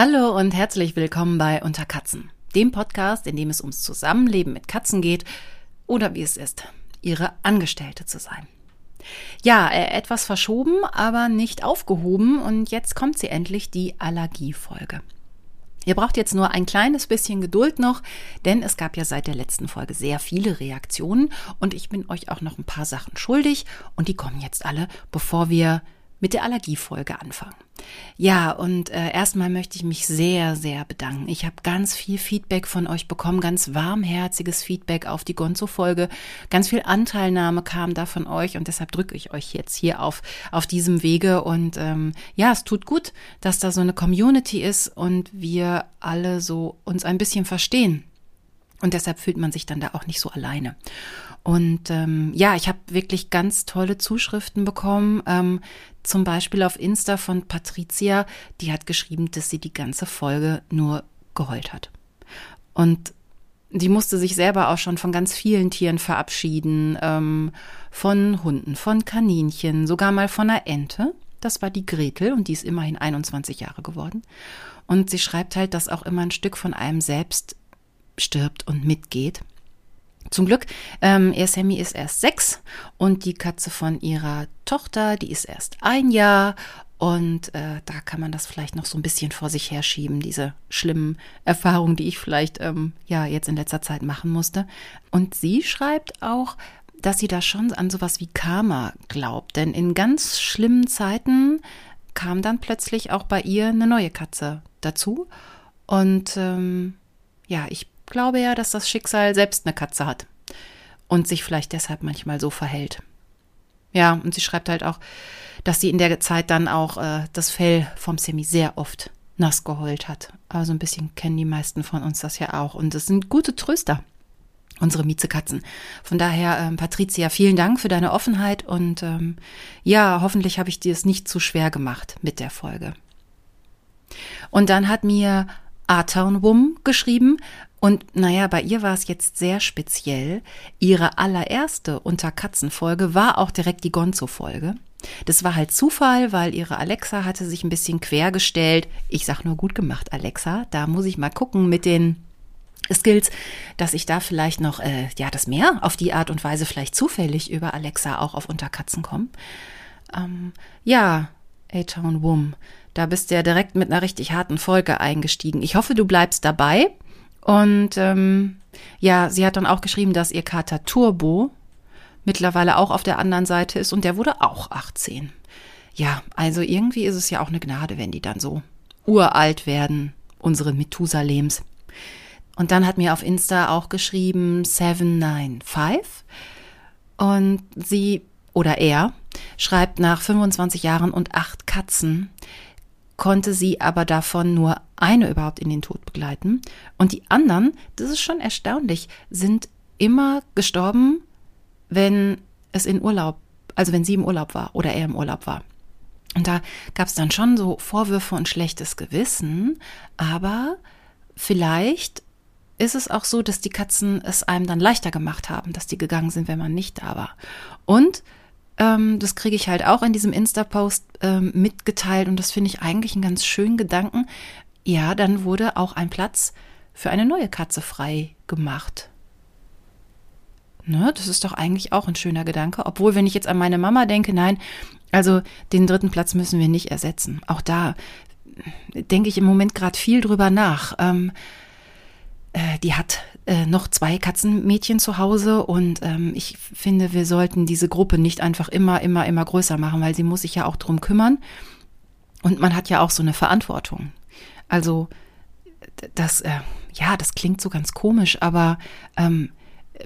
Hallo und herzlich willkommen bei Unter Katzen, dem Podcast, in dem es ums Zusammenleben mit Katzen geht oder wie es ist, ihre Angestellte zu sein. Ja, äh, etwas verschoben, aber nicht aufgehoben und jetzt kommt sie endlich, die Allergiefolge. Ihr braucht jetzt nur ein kleines bisschen Geduld noch, denn es gab ja seit der letzten Folge sehr viele Reaktionen und ich bin euch auch noch ein paar Sachen schuldig und die kommen jetzt alle, bevor wir mit der Allergiefolge anfangen. Ja, und äh, erstmal möchte ich mich sehr, sehr bedanken. Ich habe ganz viel Feedback von euch bekommen, ganz warmherziges Feedback auf die Gonzo-Folge. Ganz viel Anteilnahme kam da von euch und deshalb drücke ich euch jetzt hier auf, auf diesem Wege. Und ähm, ja, es tut gut, dass da so eine Community ist und wir alle so uns ein bisschen verstehen. Und deshalb fühlt man sich dann da auch nicht so alleine. Und ähm, ja, ich habe wirklich ganz tolle Zuschriften bekommen. Ähm, zum Beispiel auf Insta von Patricia, die hat geschrieben, dass sie die ganze Folge nur geheult hat. Und die musste sich selber auch schon von ganz vielen Tieren verabschieden, ähm, von Hunden, von Kaninchen, sogar mal von einer Ente. Das war die Gretel und die ist immerhin 21 Jahre geworden. Und sie schreibt halt, dass auch immer ein Stück von einem selbst stirbt und mitgeht. Zum Glück, ähm, ihr Sammy ist erst sechs und die Katze von ihrer Tochter, die ist erst ein Jahr und äh, da kann man das vielleicht noch so ein bisschen vor sich herschieben, diese schlimmen Erfahrungen, die ich vielleicht ähm, ja jetzt in letzter Zeit machen musste. Und sie schreibt auch, dass sie da schon an sowas wie Karma glaubt, denn in ganz schlimmen Zeiten kam dann plötzlich auch bei ihr eine neue Katze dazu und ähm, ja, ich glaube ja, dass das Schicksal selbst eine Katze hat und sich vielleicht deshalb manchmal so verhält. Ja, und sie schreibt halt auch, dass sie in der Zeit dann auch äh, das Fell vom Semi sehr oft nass geheult hat. Aber so ein bisschen kennen die meisten von uns das ja auch. Und es sind gute Tröster, unsere Miezekatzen. Von daher, ähm, Patricia, vielen Dank für deine Offenheit und ähm, ja, hoffentlich habe ich dir es nicht zu schwer gemacht mit der Folge. Und dann hat mir Artown Wum geschrieben und naja, bei ihr war es jetzt sehr speziell. Ihre allererste Unter-Katzen-Folge war auch direkt die Gonzo-Folge. Das war halt Zufall, weil ihre Alexa hatte sich ein bisschen quergestellt. Ich sag nur gut gemacht, Alexa. Da muss ich mal gucken mit den Skills, dass ich da vielleicht noch, äh, ja, das mehr auf die Art und Weise vielleicht zufällig über Alexa auch auf Unterkatzen komme. Ähm, ja, A-Town Wum, da bist du ja direkt mit einer richtig harten Folge eingestiegen. Ich hoffe, du bleibst dabei. Und ähm, ja, sie hat dann auch geschrieben, dass ihr Kater Turbo mittlerweile auch auf der anderen Seite ist und der wurde auch 18. Ja, also irgendwie ist es ja auch eine Gnade, wenn die dann so uralt werden, unsere Methusalems. Und dann hat mir auf Insta auch geschrieben 795 und sie oder er schreibt nach 25 Jahren und acht Katzen konnte sie aber davon nur eine überhaupt in den Tod begleiten. Und die anderen, das ist schon erstaunlich, sind immer gestorben, wenn es in Urlaub, also wenn sie im Urlaub war oder er im Urlaub war. Und da gab es dann schon so Vorwürfe und schlechtes Gewissen, aber vielleicht ist es auch so, dass die Katzen es einem dann leichter gemacht haben, dass die gegangen sind, wenn man nicht da war. Und ähm, das kriege ich halt auch in diesem Insta-Post ähm, mitgeteilt und das finde ich eigentlich einen ganz schönen Gedanken. Ja, dann wurde auch ein Platz für eine neue Katze frei gemacht. Ne, das ist doch eigentlich auch ein schöner Gedanke. Obwohl, wenn ich jetzt an meine Mama denke, nein, also den dritten Platz müssen wir nicht ersetzen. Auch da denke ich im Moment gerade viel drüber nach. Ähm, äh, die hat äh, noch zwei Katzenmädchen zu Hause und ähm, ich finde, wir sollten diese Gruppe nicht einfach immer, immer, immer größer machen, weil sie muss sich ja auch drum kümmern und man hat ja auch so eine Verantwortung. Also das, äh, ja, das klingt so ganz komisch, aber ähm,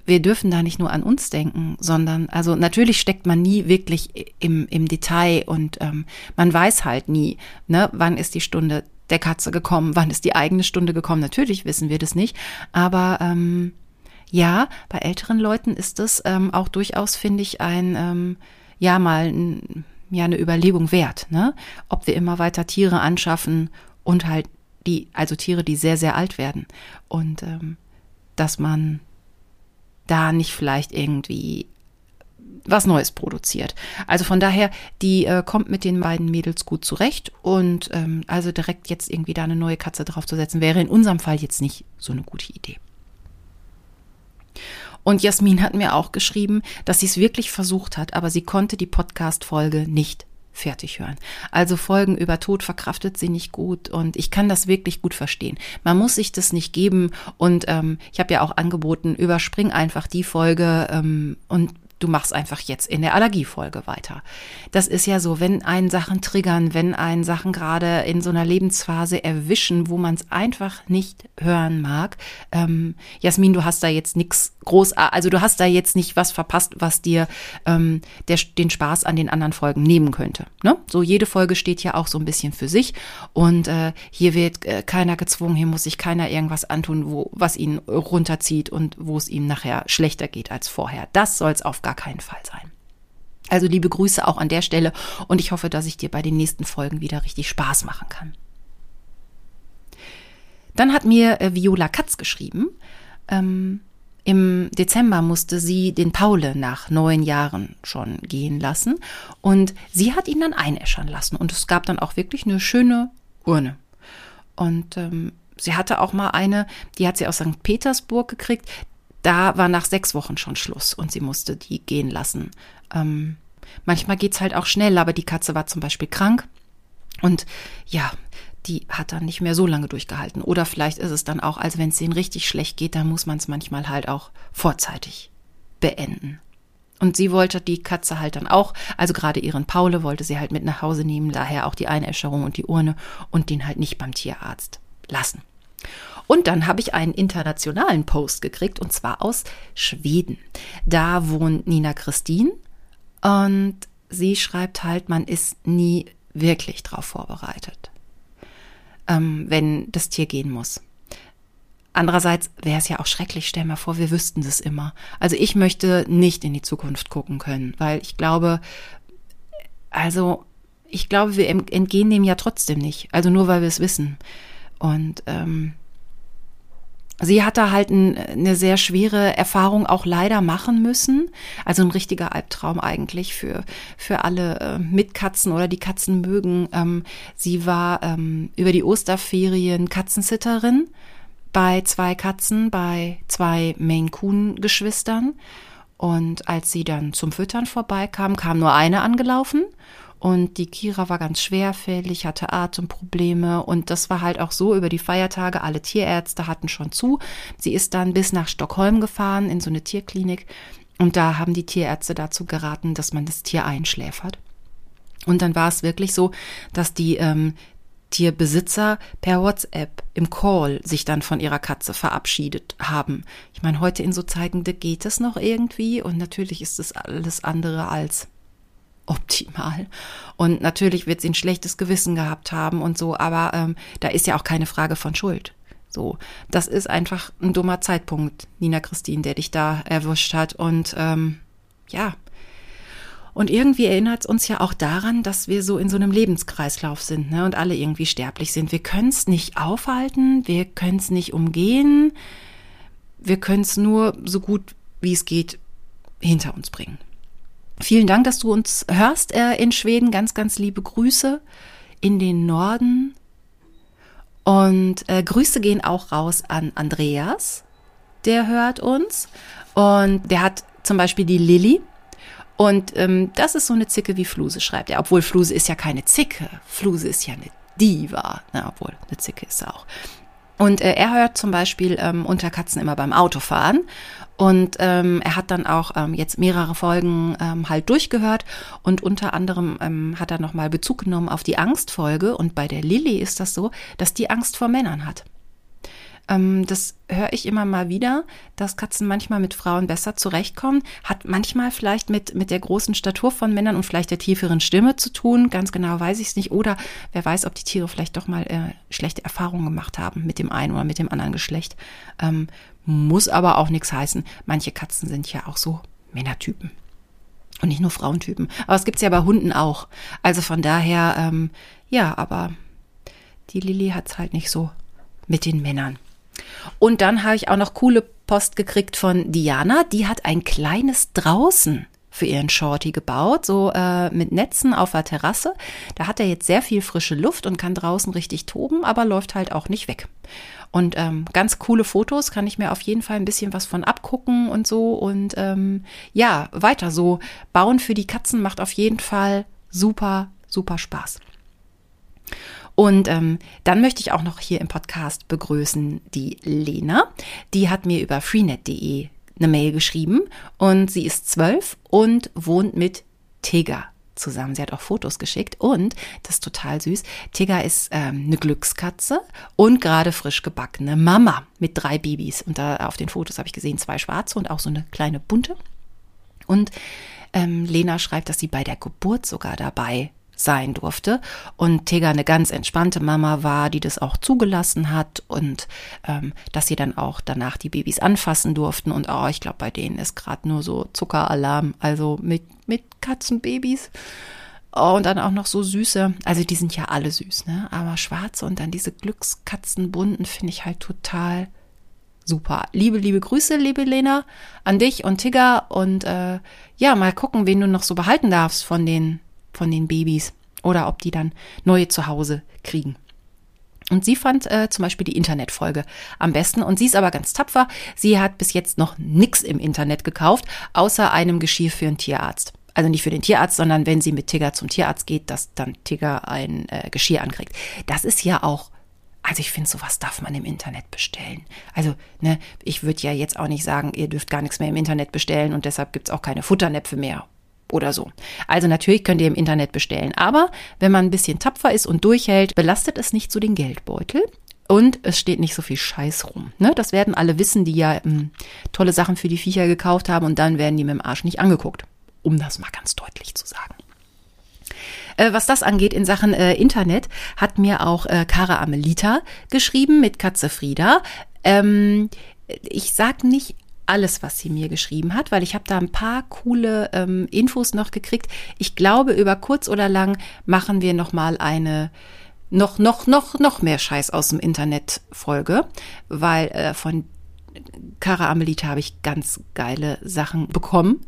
wir dürfen da nicht nur an uns denken, sondern, also natürlich steckt man nie wirklich im, im Detail und ähm, man weiß halt nie, ne, wann ist die Stunde der Katze gekommen? Wann ist die eigene Stunde gekommen? Natürlich wissen wir das nicht. Aber ähm, ja, bei älteren Leuten ist das ähm, auch durchaus, finde ich, ein, ähm, ja, mal ein, ja, eine Überlegung wert, ne? Ob wir immer weiter Tiere anschaffen und halt die, also Tiere, die sehr, sehr alt werden. Und ähm, dass man da nicht vielleicht irgendwie was Neues produziert. Also von daher, die äh, kommt mit den beiden Mädels gut zurecht und ähm, also direkt jetzt irgendwie da eine neue Katze draufzusetzen, wäre in unserem Fall jetzt nicht so eine gute Idee. Und Jasmin hat mir auch geschrieben, dass sie es wirklich versucht hat, aber sie konnte die Podcast-Folge nicht fertig hören. Also Folgen über Tod verkraftet sie nicht gut und ich kann das wirklich gut verstehen. Man muss sich das nicht geben und ähm, ich habe ja auch angeboten, überspring einfach die Folge ähm, und du machst einfach jetzt in der Allergiefolge weiter. Das ist ja so, wenn einen Sachen triggern, wenn einen Sachen gerade in so einer Lebensphase erwischen, wo man es einfach nicht hören mag. Ähm, Jasmin, du hast da jetzt nichts groß, also du hast da jetzt nicht was verpasst, was dir ähm, der, den Spaß an den anderen Folgen nehmen könnte. Ne? So jede Folge steht ja auch so ein bisschen für sich und äh, hier wird äh, keiner gezwungen, hier muss sich keiner irgendwas antun, wo was ihn runterzieht und wo es ihm nachher schlechter geht als vorher. Das soll es auf gar keinen Fall sein. Also liebe Grüße auch an der Stelle und ich hoffe, dass ich dir bei den nächsten Folgen wieder richtig Spaß machen kann. Dann hat mir äh, Viola Katz geschrieben. Ähm, im Dezember musste sie den Paule nach neun Jahren schon gehen lassen und sie hat ihn dann einäschern lassen und es gab dann auch wirklich eine schöne Urne. Und ähm, sie hatte auch mal eine, die hat sie aus St. Petersburg gekriegt. Da war nach sechs Wochen schon Schluss und sie musste die gehen lassen. Ähm, manchmal geht's halt auch schnell, aber die Katze war zum Beispiel krank und ja, die hat dann nicht mehr so lange durchgehalten. Oder vielleicht ist es dann auch, als wenn es denen richtig schlecht geht, dann muss man es manchmal halt auch vorzeitig beenden. Und sie wollte die Katze halt dann auch, also gerade ihren Paule wollte sie halt mit nach Hause nehmen, daher auch die Einäscherung und die Urne und den halt nicht beim Tierarzt lassen. Und dann habe ich einen internationalen Post gekriegt und zwar aus Schweden. Da wohnt Nina Christine und sie schreibt halt, man ist nie wirklich drauf vorbereitet ähm, wenn das Tier gehen muss. Andererseits wäre es ja auch schrecklich, stell mal vor, wir wüssten das immer. Also ich möchte nicht in die Zukunft gucken können, weil ich glaube, also ich glaube, wir entgehen dem ja trotzdem nicht. Also nur weil wir es wissen. Und ähm, Sie hatte halt ein, eine sehr schwere Erfahrung auch leider machen müssen. Also ein richtiger Albtraum eigentlich für, für alle äh, mit Katzen oder die Katzen mögen. Ähm, sie war ähm, über die Osterferien Katzensitterin bei zwei Katzen, bei zwei Maine Coon Geschwistern. Und als sie dann zum Füttern vorbeikam, kam nur eine angelaufen und die Kira war ganz schwerfällig, hatte Atemprobleme und das war halt auch so über die Feiertage. Alle Tierärzte hatten schon zu. Sie ist dann bis nach Stockholm gefahren in so eine Tierklinik und da haben die Tierärzte dazu geraten, dass man das Tier einschläfert. Und dann war es wirklich so, dass die ähm, Tierbesitzer per WhatsApp im Call sich dann von ihrer Katze verabschiedet haben. Ich meine, heute in so Zeiten geht es noch irgendwie und natürlich ist es alles andere als optimal. Und natürlich wird sie ein schlechtes Gewissen gehabt haben und so, aber ähm, da ist ja auch keine Frage von Schuld. So, das ist einfach ein dummer Zeitpunkt, Nina Christine, der dich da erwischt hat. Und ähm, ja. Und irgendwie erinnert es uns ja auch daran, dass wir so in so einem Lebenskreislauf sind ne, und alle irgendwie sterblich sind. Wir können es nicht aufhalten, wir können es nicht umgehen, wir können es nur so gut wie es geht hinter uns bringen. Vielen Dank, dass du uns hörst äh, in Schweden. Ganz, ganz liebe Grüße in den Norden. Und äh, Grüße gehen auch raus an Andreas, der hört uns. Und der hat zum Beispiel die Lilly. Und ähm, das ist so eine Zicke, wie Fluse schreibt er. Obwohl Fluse ist ja keine Zicke. Fluse ist ja eine Diva. Na, obwohl, eine Zicke ist er auch. Und äh, er hört zum Beispiel ähm, unter Katzen immer beim Autofahren. Und ähm, er hat dann auch ähm, jetzt mehrere Folgen ähm, halt durchgehört und unter anderem ähm, hat er nochmal Bezug genommen auf die Angstfolge. Und bei der Lilly ist das so, dass die Angst vor Männern hat. Ähm, das höre ich immer mal wieder, dass Katzen manchmal mit Frauen besser zurechtkommen. Hat manchmal vielleicht mit, mit der großen Statur von Männern und vielleicht der tieferen Stimme zu tun. Ganz genau weiß ich es nicht. Oder wer weiß, ob die Tiere vielleicht doch mal äh, schlechte Erfahrungen gemacht haben mit dem einen oder mit dem anderen Geschlecht. Ähm, muss aber auch nichts heißen. Manche Katzen sind ja auch so Männertypen. Und nicht nur Frauentypen. Aber es gibt's ja bei Hunden auch. Also von daher, ähm, ja, aber die Lilly hat's halt nicht so mit den Männern. Und dann habe ich auch noch coole Post gekriegt von Diana. Die hat ein kleines draußen für ihren Shorty gebaut, so äh, mit Netzen auf der Terrasse. Da hat er jetzt sehr viel frische Luft und kann draußen richtig toben, aber läuft halt auch nicht weg. Und ähm, ganz coole Fotos kann ich mir auf jeden Fall ein bisschen was von abgucken und so. Und ähm, ja, weiter so. Bauen für die Katzen macht auf jeden Fall super, super Spaß. Und ähm, dann möchte ich auch noch hier im Podcast begrüßen die Lena. Die hat mir über freenet.de eine Mail geschrieben und sie ist zwölf und wohnt mit Tigger zusammen. Sie hat auch Fotos geschickt und das ist total süß. Tigger ist ähm, eine Glückskatze und gerade frisch gebackene Mama mit drei Babys. Und da auf den Fotos habe ich gesehen zwei schwarze und auch so eine kleine bunte. Und ähm, Lena schreibt, dass sie bei der Geburt sogar dabei sein durfte und Tega eine ganz entspannte Mama war, die das auch zugelassen hat und ähm, dass sie dann auch danach die Babys anfassen durften und oh, ich glaube, bei denen ist gerade nur so Zuckeralarm, also mit, mit Katzenbabys. Oh, und dann auch noch so süße, also die sind ja alle süß, ne? Aber schwarze und dann diese Glückskatzenbunten finde ich halt total super. Liebe, liebe Grüße, liebe Lena, an dich und Tigger und äh, ja, mal gucken, wen du noch so behalten darfst von den von den Babys oder ob die dann neue Zuhause kriegen. Und sie fand äh, zum Beispiel die Internetfolge am besten. Und sie ist aber ganz tapfer. Sie hat bis jetzt noch nichts im Internet gekauft, außer einem Geschirr für einen Tierarzt. Also nicht für den Tierarzt, sondern wenn sie mit Tigger zum Tierarzt geht, dass dann Tigger ein äh, Geschirr ankriegt. Das ist ja auch also ich finde, sowas darf man im Internet bestellen. Also, ne, ich würde ja jetzt auch nicht sagen, ihr dürft gar nichts mehr im Internet bestellen und deshalb gibt es auch keine Futternäpfe mehr oder so. Also natürlich könnt ihr im Internet bestellen, aber wenn man ein bisschen tapfer ist und durchhält, belastet es nicht so den Geldbeutel. Und es steht nicht so viel Scheiß rum. Ne? Das werden alle wissen, die ja ähm, tolle Sachen für die Viecher gekauft haben und dann werden die mit dem Arsch nicht angeguckt. Um das mal ganz deutlich zu sagen. Äh, was das angeht in Sachen äh, Internet, hat mir auch äh, Cara Amelita geschrieben mit Katze Frieda. Ähm, ich sag nicht alles, was sie mir geschrieben hat, weil ich habe da ein paar coole ähm, Infos noch gekriegt. Ich glaube, über kurz oder lang machen wir noch mal eine noch noch noch noch mehr Scheiß aus dem Internet Folge, weil äh, von Cara Amelita habe ich ganz geile Sachen bekommen.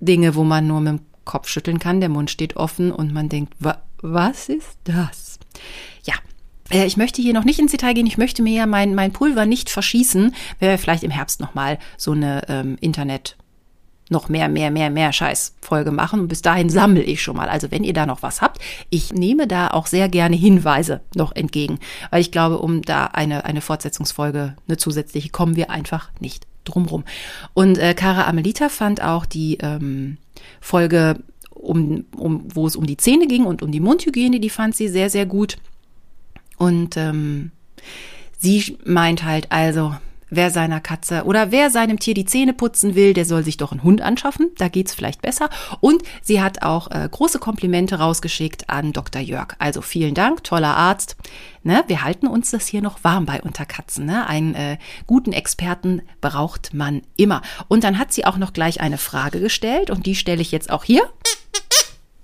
Dinge, wo man nur mit dem Kopf schütteln kann, der Mund steht offen und man denkt, wa was ist das? Äh, ich möchte hier noch nicht ins Detail gehen. Ich möchte mir ja mein, mein Pulver nicht verschießen. Wäre vielleicht im Herbst nochmal so eine ähm, Internet noch mehr, mehr, mehr, mehr Scheiß-Folge machen. Und bis dahin sammle ich schon mal. Also wenn ihr da noch was habt, ich nehme da auch sehr gerne Hinweise noch entgegen. Weil ich glaube, um da eine, eine Fortsetzungsfolge, eine zusätzliche, kommen wir einfach nicht drumrum. Und äh, Cara Amelita fand auch die ähm, Folge, um, um, wo es um die Zähne ging und um die Mundhygiene, die fand sie sehr, sehr gut. Und ähm, sie meint halt also, wer seiner Katze oder wer seinem Tier die Zähne putzen will, der soll sich doch einen Hund anschaffen. Da geht's vielleicht besser. Und sie hat auch äh, große Komplimente rausgeschickt an Dr. Jörg. Also vielen Dank, toller Arzt. Ne, wir halten uns das hier noch warm bei Unterkatzen. Ne? Einen äh, guten Experten braucht man immer. Und dann hat sie auch noch gleich eine Frage gestellt und die stelle ich jetzt auch hier.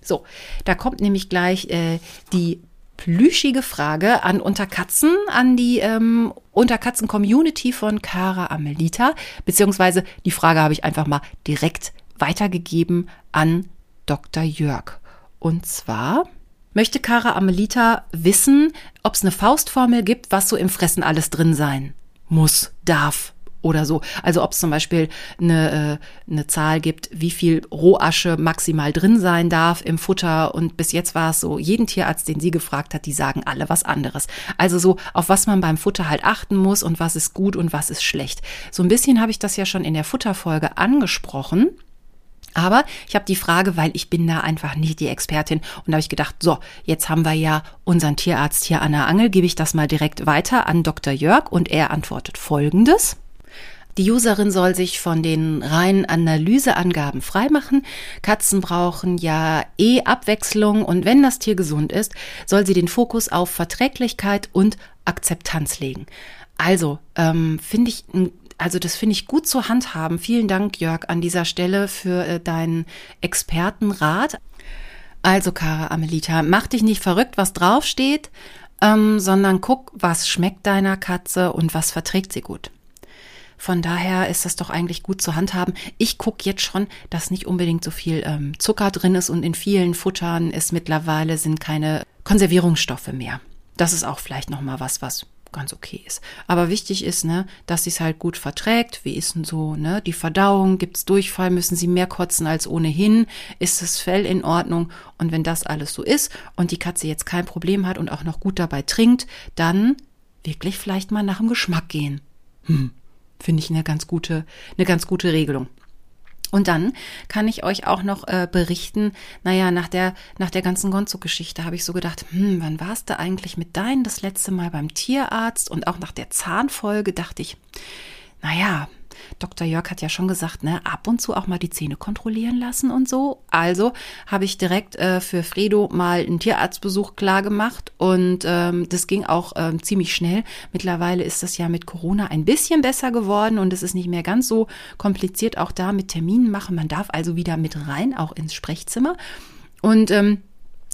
So, da kommt nämlich gleich äh, die plüschige Frage an Unterkatzen, an die ähm, Unterkatzen-Community von Cara Amelita, beziehungsweise die Frage habe ich einfach mal direkt weitergegeben an Dr. Jörg. Und zwar möchte Cara Amelita wissen, ob es eine Faustformel gibt, was so im Fressen alles drin sein muss, darf, oder so. Also ob es zum Beispiel eine, äh, eine Zahl gibt, wie viel Rohasche maximal drin sein darf im Futter. Und bis jetzt war es so, jeden Tierarzt, den sie gefragt hat, die sagen alle was anderes. Also so, auf was man beim Futter halt achten muss und was ist gut und was ist schlecht. So ein bisschen habe ich das ja schon in der Futterfolge angesprochen. Aber ich habe die Frage, weil ich bin da einfach nicht die Expertin und da habe ich gedacht, so, jetzt haben wir ja unseren Tierarzt hier an der Angel, gebe ich das mal direkt weiter an Dr. Jörg und er antwortet folgendes. Die Userin soll sich von den reinen Analyseangaben freimachen. Katzen brauchen ja eh Abwechslung und wenn das Tier gesund ist, soll sie den Fokus auf Verträglichkeit und Akzeptanz legen. Also ähm, finde ich also das finde ich gut zu handhaben. Vielen Dank, Jörg, an dieser Stelle für äh, deinen Expertenrat. Also, Kara Amelita, mach dich nicht verrückt, was draufsteht, ähm, sondern guck, was schmeckt deiner Katze und was verträgt sie gut. Von daher ist das doch eigentlich gut zu handhaben. Ich gucke jetzt schon, dass nicht unbedingt so viel ähm, Zucker drin ist und in vielen Futtern ist mittlerweile sind keine Konservierungsstoffe mehr. Das ist auch vielleicht noch mal was, was ganz okay ist. Aber wichtig ist, ne, dass sie es halt gut verträgt. Wie ist denn so, ne, die Verdauung? Gibt's Durchfall? Müssen sie mehr kotzen als ohnehin? Ist das Fell in Ordnung? Und wenn das alles so ist und die Katze jetzt kein Problem hat und auch noch gut dabei trinkt, dann wirklich vielleicht mal nach dem Geschmack gehen. Hm, finde ich eine ganz gute, eine ganz gute Regelung. Und dann kann ich euch auch noch äh, berichten, naja, nach der, nach der ganzen Gonzo-Geschichte habe ich so gedacht, hm, wann warst du eigentlich mit deinen das letzte Mal beim Tierarzt? Und auch nach der Zahnfolge dachte ich, naja, Dr. Jörg hat ja schon gesagt, ne, ab und zu auch mal die Zähne kontrollieren lassen und so. Also habe ich direkt äh, für Fredo mal einen Tierarztbesuch klar gemacht und ähm, das ging auch ähm, ziemlich schnell. Mittlerweile ist das ja mit Corona ein bisschen besser geworden und es ist nicht mehr ganz so kompliziert auch da mit Terminen machen. Man darf also wieder mit rein, auch ins Sprechzimmer. Und ähm,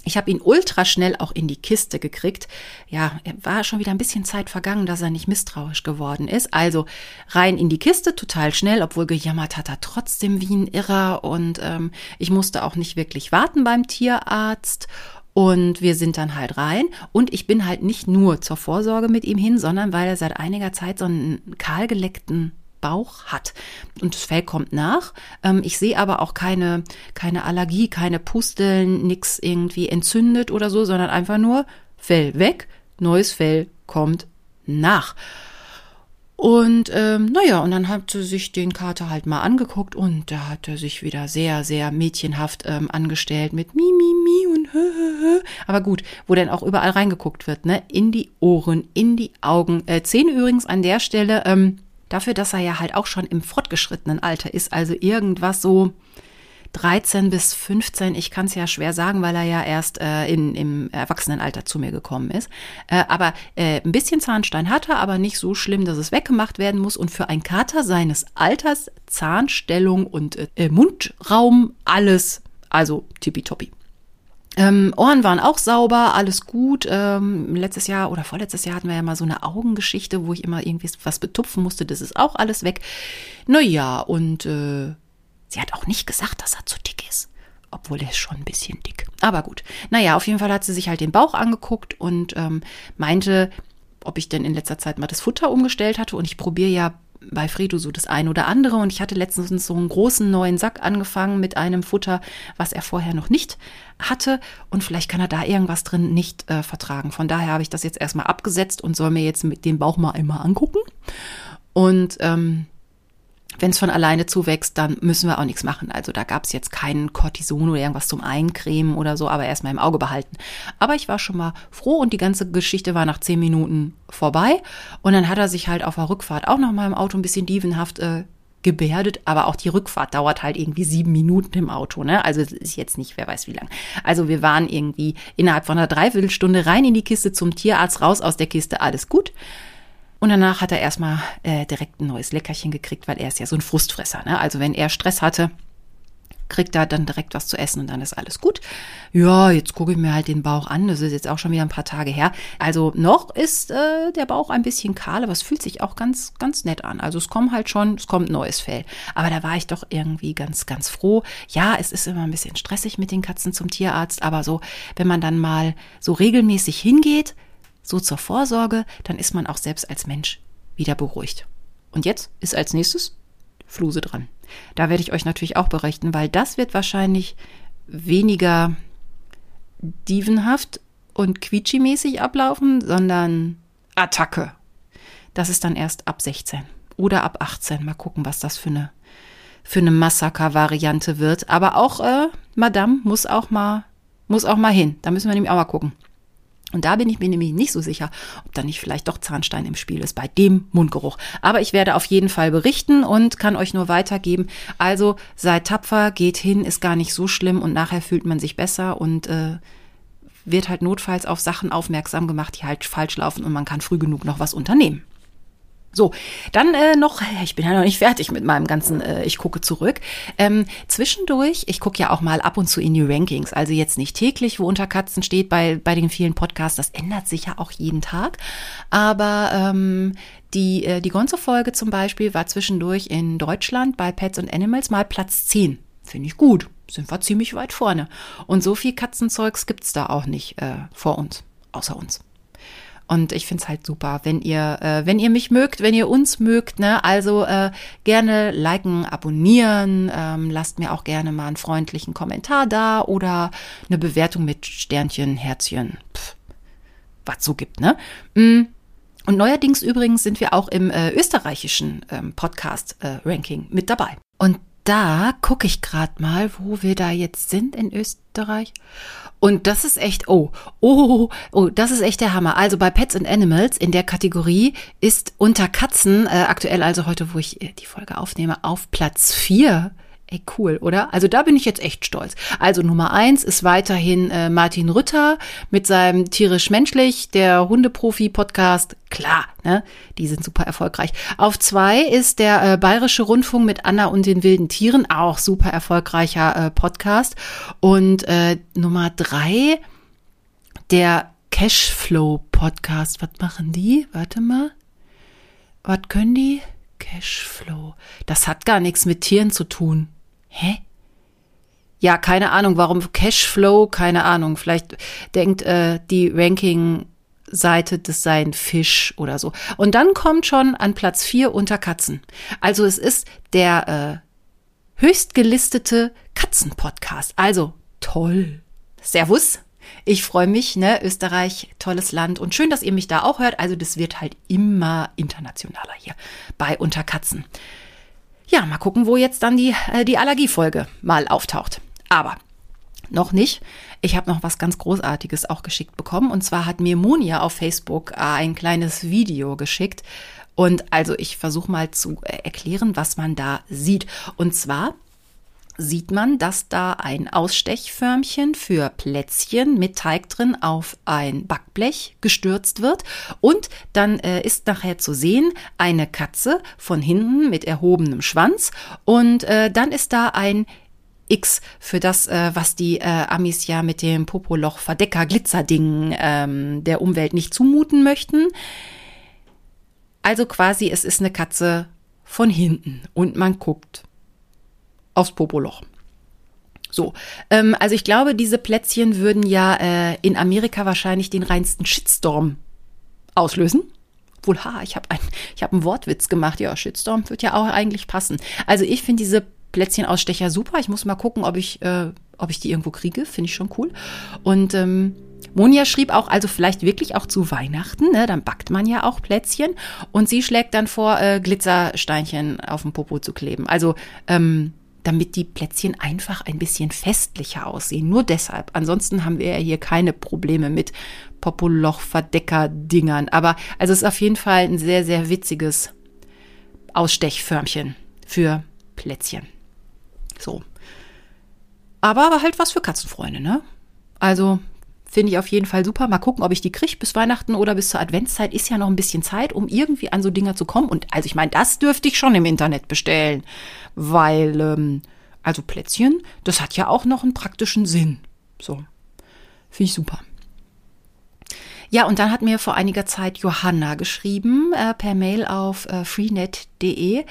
ich habe ihn ultra schnell auch in die Kiste gekriegt. Ja, war schon wieder ein bisschen Zeit vergangen, dass er nicht misstrauisch geworden ist. Also rein in die Kiste, total schnell, obwohl gejammert hat er trotzdem wie ein Irrer. Und ähm, ich musste auch nicht wirklich warten beim Tierarzt. Und wir sind dann halt rein. Und ich bin halt nicht nur zur Vorsorge mit ihm hin, sondern weil er seit einiger Zeit so einen kahlgeleckten Bauch hat. Und das Fell kommt nach. Ähm, ich sehe aber auch keine, keine Allergie, keine Pusteln, nichts irgendwie entzündet oder so, sondern einfach nur Fell weg, neues Fell kommt nach. Und ähm, naja, und dann hat sie sich den Kater halt mal angeguckt und da hat er sich wieder sehr, sehr mädchenhaft ähm, angestellt mit Mi, Mi, Mi und hö, hö, hö. Aber gut, wo denn auch überall reingeguckt wird, ne? In die Ohren, in die Augen. Äh, Zähne übrigens an der Stelle, ähm, Dafür, dass er ja halt auch schon im fortgeschrittenen Alter ist, also irgendwas so 13 bis 15, ich kann es ja schwer sagen, weil er ja erst äh, in, im Erwachsenenalter zu mir gekommen ist. Äh, aber äh, ein bisschen Zahnstein hat er, aber nicht so schlimm, dass es weggemacht werden muss. Und für einen Kater seines Alters, Zahnstellung und äh, Mundraum, alles, also tippitoppi. Ähm, Ohren waren auch sauber, alles gut. Ähm, letztes Jahr oder vorletztes Jahr hatten wir ja mal so eine Augengeschichte, wo ich immer irgendwie was betupfen musste. Das ist auch alles weg. Naja, und äh, sie hat auch nicht gesagt, dass er zu dick ist. Obwohl er ist schon ein bisschen dick. Aber gut. Naja, auf jeden Fall hat sie sich halt den Bauch angeguckt und ähm, meinte, ob ich denn in letzter Zeit mal das Futter umgestellt hatte. Und ich probiere ja bei Fredo so das ein oder andere. Und ich hatte letztens so einen großen neuen Sack angefangen mit einem Futter, was er vorher noch nicht hatte. Und vielleicht kann er da irgendwas drin nicht äh, vertragen. Von daher habe ich das jetzt erstmal abgesetzt und soll mir jetzt mit dem Bauch mal einmal angucken. Und ähm, wenn es von alleine zuwächst, dann müssen wir auch nichts machen. Also da gab es jetzt keinen Cortison oder irgendwas zum Eincremen oder so, aber erstmal im Auge behalten. Aber ich war schon mal froh und die ganze Geschichte war nach zehn Minuten vorbei. Und dann hat er sich halt auf der Rückfahrt auch noch mal im Auto ein bisschen dievenhaft äh, gebärdet, aber auch die Rückfahrt dauert halt irgendwie sieben Minuten im Auto, ne? Also es ist jetzt nicht, wer weiß wie lang. Also wir waren irgendwie innerhalb von einer Dreiviertelstunde rein in die Kiste zum Tierarzt, raus aus der Kiste, alles gut. Und danach hat er erstmal äh, direkt ein neues Leckerchen gekriegt, weil er ist ja so ein Frustfresser. Ne? Also wenn er Stress hatte, kriegt er dann direkt was zu essen und dann ist alles gut. Ja, jetzt gucke ich mir halt den Bauch an. Das ist jetzt auch schon wieder ein paar Tage her. Also noch ist äh, der Bauch ein bisschen kahl, aber es fühlt sich auch ganz, ganz nett an. Also es kommt halt schon, es kommt neues Fell. Aber da war ich doch irgendwie ganz, ganz froh. Ja, es ist immer ein bisschen stressig mit den Katzen zum Tierarzt, aber so, wenn man dann mal so regelmäßig hingeht, so zur Vorsorge, dann ist man auch selbst als Mensch wieder beruhigt. Und jetzt ist als nächstes Fluse dran. Da werde ich euch natürlich auch berichten, weil das wird wahrscheinlich weniger dievenhaft und quietschi-mäßig ablaufen, sondern Attacke. Das ist dann erst ab 16 oder ab 18. Mal gucken, was das für eine, für eine Massaker-Variante wird. Aber auch äh, Madame muss auch mal, muss auch mal hin. Da müssen wir nämlich auch mal gucken. Und da bin ich mir nämlich nicht so sicher, ob da nicht vielleicht doch Zahnstein im Spiel ist bei dem Mundgeruch. Aber ich werde auf jeden Fall berichten und kann euch nur weitergeben. Also seid tapfer, geht hin, ist gar nicht so schlimm und nachher fühlt man sich besser und äh, wird halt notfalls auf Sachen aufmerksam gemacht, die halt falsch laufen und man kann früh genug noch was unternehmen. So, dann äh, noch, ich bin ja noch nicht fertig mit meinem ganzen, äh, ich gucke zurück. Ähm, zwischendurch, ich gucke ja auch mal ab und zu in die Rankings, also jetzt nicht täglich, wo unter Katzen steht bei, bei den vielen Podcasts, das ändert sich ja auch jeden Tag. Aber ähm, die, äh, die Gonzo-Folge zum Beispiel war zwischendurch in Deutschland bei Pets and Animals mal Platz 10. Finde ich gut. Sind wir ziemlich weit vorne. Und so viel Katzenzeugs gibt's da auch nicht äh, vor uns, außer uns. Und ich finde es halt super, wenn ihr, äh, wenn ihr mich mögt, wenn ihr uns mögt, ne, also äh, gerne liken, abonnieren, ähm, lasst mir auch gerne mal einen freundlichen Kommentar da oder eine Bewertung mit Sternchen, Herzchen, was so gibt, ne? Mm. Und neuerdings übrigens sind wir auch im äh, österreichischen ähm, Podcast-Ranking äh, mit dabei. Und da gucke ich gerade mal, wo wir da jetzt sind in Österreich. Und das ist echt, oh, oh, oh, das ist echt der Hammer. Also bei Pets and Animals in der Kategorie ist unter Katzen, äh, aktuell also heute, wo ich äh, die Folge aufnehme, auf Platz vier Ey, cool, oder? Also da bin ich jetzt echt stolz. Also Nummer eins ist weiterhin äh, Martin Rütter mit seinem Tierisch-Menschlich, der Hundeprofi-Podcast. Klar, ne? Die sind super erfolgreich. Auf zwei ist der äh, Bayerische Rundfunk mit Anna und den wilden Tieren, auch super erfolgreicher äh, Podcast. Und äh, Nummer drei, der Cashflow-Podcast. Was machen die? Warte mal. Was können die? Cashflow. Das hat gar nichts mit Tieren zu tun. Hä? Ja, keine Ahnung, warum Cashflow, keine Ahnung. Vielleicht denkt äh, die Ranking-Seite, das sei ein Fisch oder so. Und dann kommt schon an Platz 4 unter Katzen. Also es ist der äh, höchstgelistete Katzen-Podcast. Also toll. Servus. Ich freue mich, ne? Österreich, tolles Land und schön, dass ihr mich da auch hört. Also das wird halt immer internationaler hier bei Unter Katzen. Ja, mal gucken, wo jetzt dann die, äh, die Allergiefolge mal auftaucht. Aber noch nicht. Ich habe noch was ganz Großartiges auch geschickt bekommen. Und zwar hat mir Monia auf Facebook äh, ein kleines Video geschickt. Und also ich versuche mal zu äh, erklären, was man da sieht. Und zwar sieht man, dass da ein Ausstechförmchen für Plätzchen mit Teig drin auf ein Backblech gestürzt wird. Und dann äh, ist nachher zu sehen eine Katze von hinten mit erhobenem Schwanz. Und äh, dann ist da ein X für das, äh, was die äh, Amis ja mit dem Popoloch Verdecker Glitzerding ähm, der Umwelt nicht zumuten möchten. Also quasi, es ist eine Katze von hinten. Und man guckt aufs Popoloch. So, ähm, also ich glaube, diese Plätzchen würden ja äh, in Amerika wahrscheinlich den reinsten Shitstorm auslösen. Wohl, ha, ich habe ein, habe einen Wortwitz gemacht. Ja, Shitstorm wird ja auch eigentlich passen. Also ich finde diese Plätzchenausstecher super. Ich muss mal gucken, ob ich, äh, ob ich die irgendwo kriege. Finde ich schon cool. Und ähm, Monja schrieb auch, also vielleicht wirklich auch zu Weihnachten, ne? dann backt man ja auch Plätzchen. Und sie schlägt dann vor, äh, Glitzersteinchen auf dem Popo zu kleben. Also ähm, damit die Plätzchen einfach ein bisschen festlicher aussehen. Nur deshalb. Ansonsten haben wir ja hier keine Probleme mit Popoloch-Verdecker-Dingern. Aber also es ist auf jeden Fall ein sehr, sehr witziges Ausstechförmchen für Plätzchen. So. Aber, aber halt was für Katzenfreunde, ne? Also finde ich auf jeden Fall super. Mal gucken, ob ich die kriege bis Weihnachten oder bis zur Adventszeit. Ist ja noch ein bisschen Zeit, um irgendwie an so Dinger zu kommen. Und also ich meine, das dürfte ich schon im Internet bestellen weil, ähm, also Plätzchen, das hat ja auch noch einen praktischen Sinn. So, finde ich super. Ja, und dann hat mir vor einiger Zeit Johanna geschrieben, äh, per Mail auf äh, freenet.de,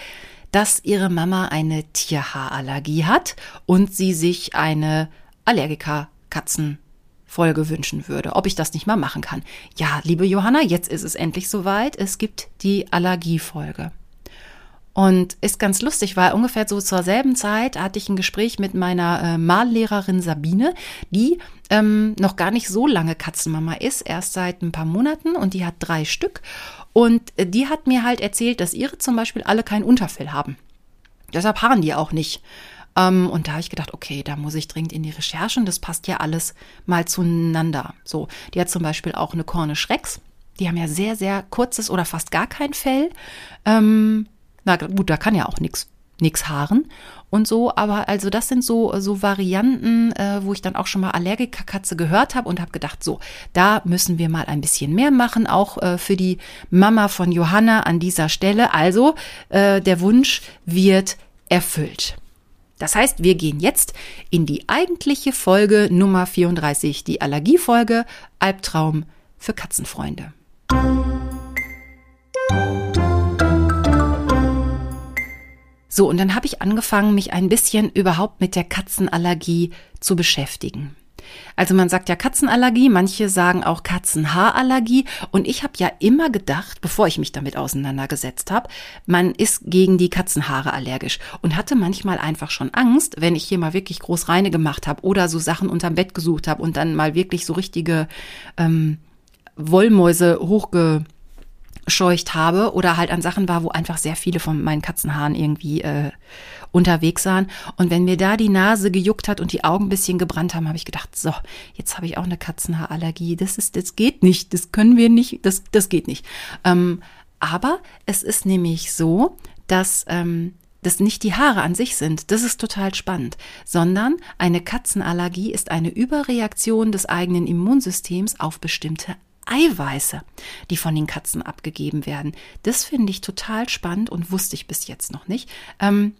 dass ihre Mama eine Tierhaarallergie hat und sie sich eine Allergiker-Katzen-Folge wünschen würde, ob ich das nicht mal machen kann. Ja, liebe Johanna, jetzt ist es endlich soweit. Es gibt die Allergiefolge. Und ist ganz lustig, weil ungefähr so zur selben Zeit hatte ich ein Gespräch mit meiner äh, Mallehrerin Sabine, die ähm, noch gar nicht so lange Katzenmama ist, erst seit ein paar Monaten und die hat drei Stück. Und äh, die hat mir halt erzählt, dass ihre zum Beispiel alle kein Unterfell haben. Deshalb haaren die auch nicht. Ähm, und da habe ich gedacht, okay, da muss ich dringend in die Recherchen. Das passt ja alles mal zueinander. So, die hat zum Beispiel auch eine Cornish Rex. Die haben ja sehr, sehr kurzes oder fast gar kein Fell. Ähm, na gut, da kann ja auch nichts nix haaren und so, aber also das sind so so Varianten, äh, wo ich dann auch schon mal Allergikerkatze gehört habe und habe gedacht, so, da müssen wir mal ein bisschen mehr machen, auch äh, für die Mama von Johanna an dieser Stelle. Also äh, der Wunsch wird erfüllt. Das heißt, wir gehen jetzt in die eigentliche Folge Nummer 34, die Allergiefolge Albtraum für Katzenfreunde. So, und dann habe ich angefangen, mich ein bisschen überhaupt mit der Katzenallergie zu beschäftigen. Also man sagt ja Katzenallergie, manche sagen auch Katzenhaarallergie. Und ich habe ja immer gedacht, bevor ich mich damit auseinandergesetzt habe, man ist gegen die Katzenhaare allergisch. Und hatte manchmal einfach schon Angst, wenn ich hier mal wirklich groß reine gemacht habe oder so Sachen unterm Bett gesucht habe und dann mal wirklich so richtige ähm, Wollmäuse hochge scheucht habe oder halt an Sachen war, wo einfach sehr viele von meinen Katzenhaaren irgendwie äh, unterwegs waren. Und wenn mir da die Nase gejuckt hat und die Augen ein bisschen gebrannt haben, habe ich gedacht, so, jetzt habe ich auch eine Katzenhaarallergie. Das ist, das geht nicht, das können wir nicht, das, das geht nicht. Ähm, aber es ist nämlich so, dass ähm, das nicht die Haare an sich sind, das ist total spannend, sondern eine Katzenallergie ist eine Überreaktion des eigenen Immunsystems auf bestimmte Eiweiße, die von den Katzen abgegeben werden. Das finde ich total spannend und wusste ich bis jetzt noch nicht. Ähm,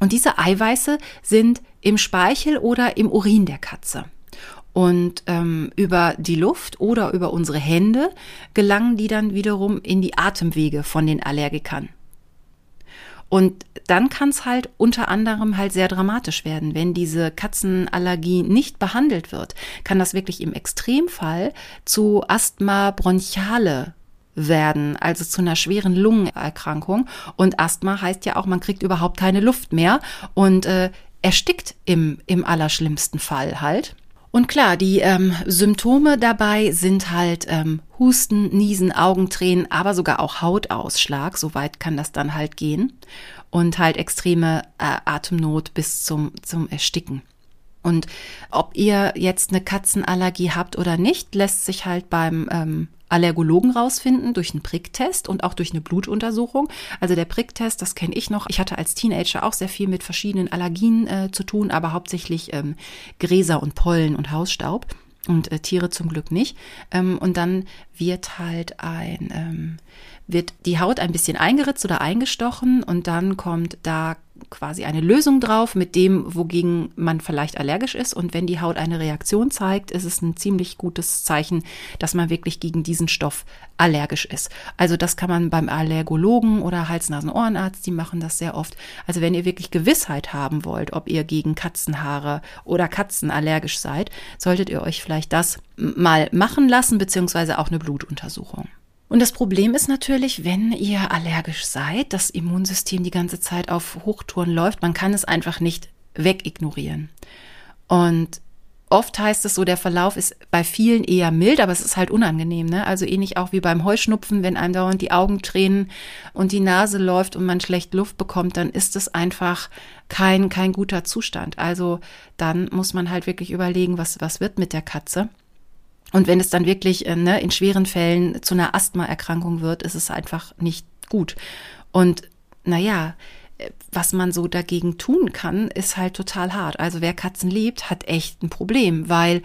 und diese Eiweiße sind im Speichel oder im Urin der Katze. Und ähm, über die Luft oder über unsere Hände gelangen die dann wiederum in die Atemwege von den Allergikern. Und dann kann es halt unter anderem halt sehr dramatisch werden. Wenn diese Katzenallergie nicht behandelt wird, kann das wirklich im Extremfall zu Asthma bronchiale werden, also zu einer schweren Lungenerkrankung. Und Asthma heißt ja auch, man kriegt überhaupt keine Luft mehr und äh, erstickt im, im allerschlimmsten Fall halt. Und klar, die ähm, Symptome dabei sind halt ähm, Husten, Niesen, Augentränen, aber sogar auch Hautausschlag. Soweit kann das dann halt gehen. Und halt extreme äh, Atemnot bis zum, zum Ersticken. Und ob ihr jetzt eine Katzenallergie habt oder nicht, lässt sich halt beim ähm, Allergologen rausfinden durch einen Pricktest und auch durch eine Blutuntersuchung. Also der Pricktest, das kenne ich noch. Ich hatte als Teenager auch sehr viel mit verschiedenen Allergien äh, zu tun, aber hauptsächlich ähm, Gräser und Pollen und Hausstaub und äh, Tiere zum Glück nicht. Ähm, und dann wird halt ein ähm, wird die Haut ein bisschen eingeritzt oder eingestochen und dann kommt da quasi eine Lösung drauf mit dem, wogegen man vielleicht allergisch ist. Und wenn die Haut eine Reaktion zeigt, ist es ein ziemlich gutes Zeichen, dass man wirklich gegen diesen Stoff allergisch ist. Also das kann man beim Allergologen oder Hals-Nasen-Ohrenarzt, die machen das sehr oft. Also wenn ihr wirklich Gewissheit haben wollt, ob ihr gegen Katzenhaare oder Katzen allergisch seid, solltet ihr euch vielleicht das mal machen lassen, beziehungsweise auch eine Blutuntersuchung. Und das Problem ist natürlich, wenn ihr allergisch seid, das Immunsystem die ganze Zeit auf Hochtouren läuft, man kann es einfach nicht wegignorieren. Und oft heißt es so, der Verlauf ist bei vielen eher mild, aber es ist halt unangenehm, ne? Also ähnlich auch wie beim Heuschnupfen, wenn einem dauernd die Augen tränen und die Nase läuft und man schlecht Luft bekommt, dann ist es einfach kein, kein guter Zustand. Also dann muss man halt wirklich überlegen, was, was wird mit der Katze. Und wenn es dann wirklich äh, ne, in schweren Fällen zu einer Asthmaerkrankung wird, ist es einfach nicht gut. Und naja, äh, was man so dagegen tun kann, ist halt total hart. Also wer Katzen liebt, hat echt ein Problem, weil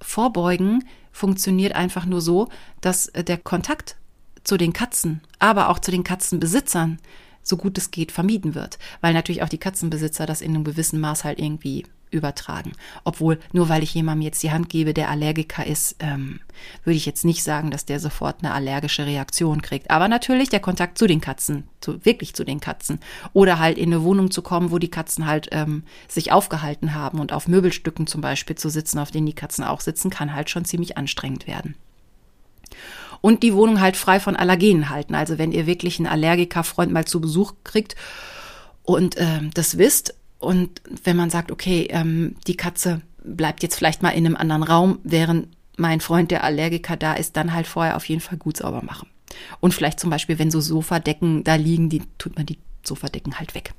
Vorbeugen funktioniert einfach nur so, dass äh, der Kontakt zu den Katzen, aber auch zu den Katzenbesitzern so gut es geht vermieden wird, weil natürlich auch die Katzenbesitzer das in einem gewissen Maß halt irgendwie übertragen. Obwohl, nur weil ich jemandem jetzt die Hand gebe, der Allergiker ist, ähm, würde ich jetzt nicht sagen, dass der sofort eine allergische Reaktion kriegt. Aber natürlich der Kontakt zu den Katzen, zu, wirklich zu den Katzen. Oder halt in eine Wohnung zu kommen, wo die Katzen halt ähm, sich aufgehalten haben und auf Möbelstücken zum Beispiel zu sitzen, auf denen die Katzen auch sitzen, kann halt schon ziemlich anstrengend werden und die Wohnung halt frei von Allergenen halten. Also wenn ihr wirklich einen Allergikerfreund mal zu Besuch kriegt und ähm, das wisst, und wenn man sagt, okay, ähm, die Katze bleibt jetzt vielleicht mal in einem anderen Raum, während mein Freund, der Allergiker da ist, dann halt vorher auf jeden Fall gut sauber machen. Und vielleicht zum Beispiel, wenn so Sofadecken da liegen, die tut man die Sofadecken halt weg.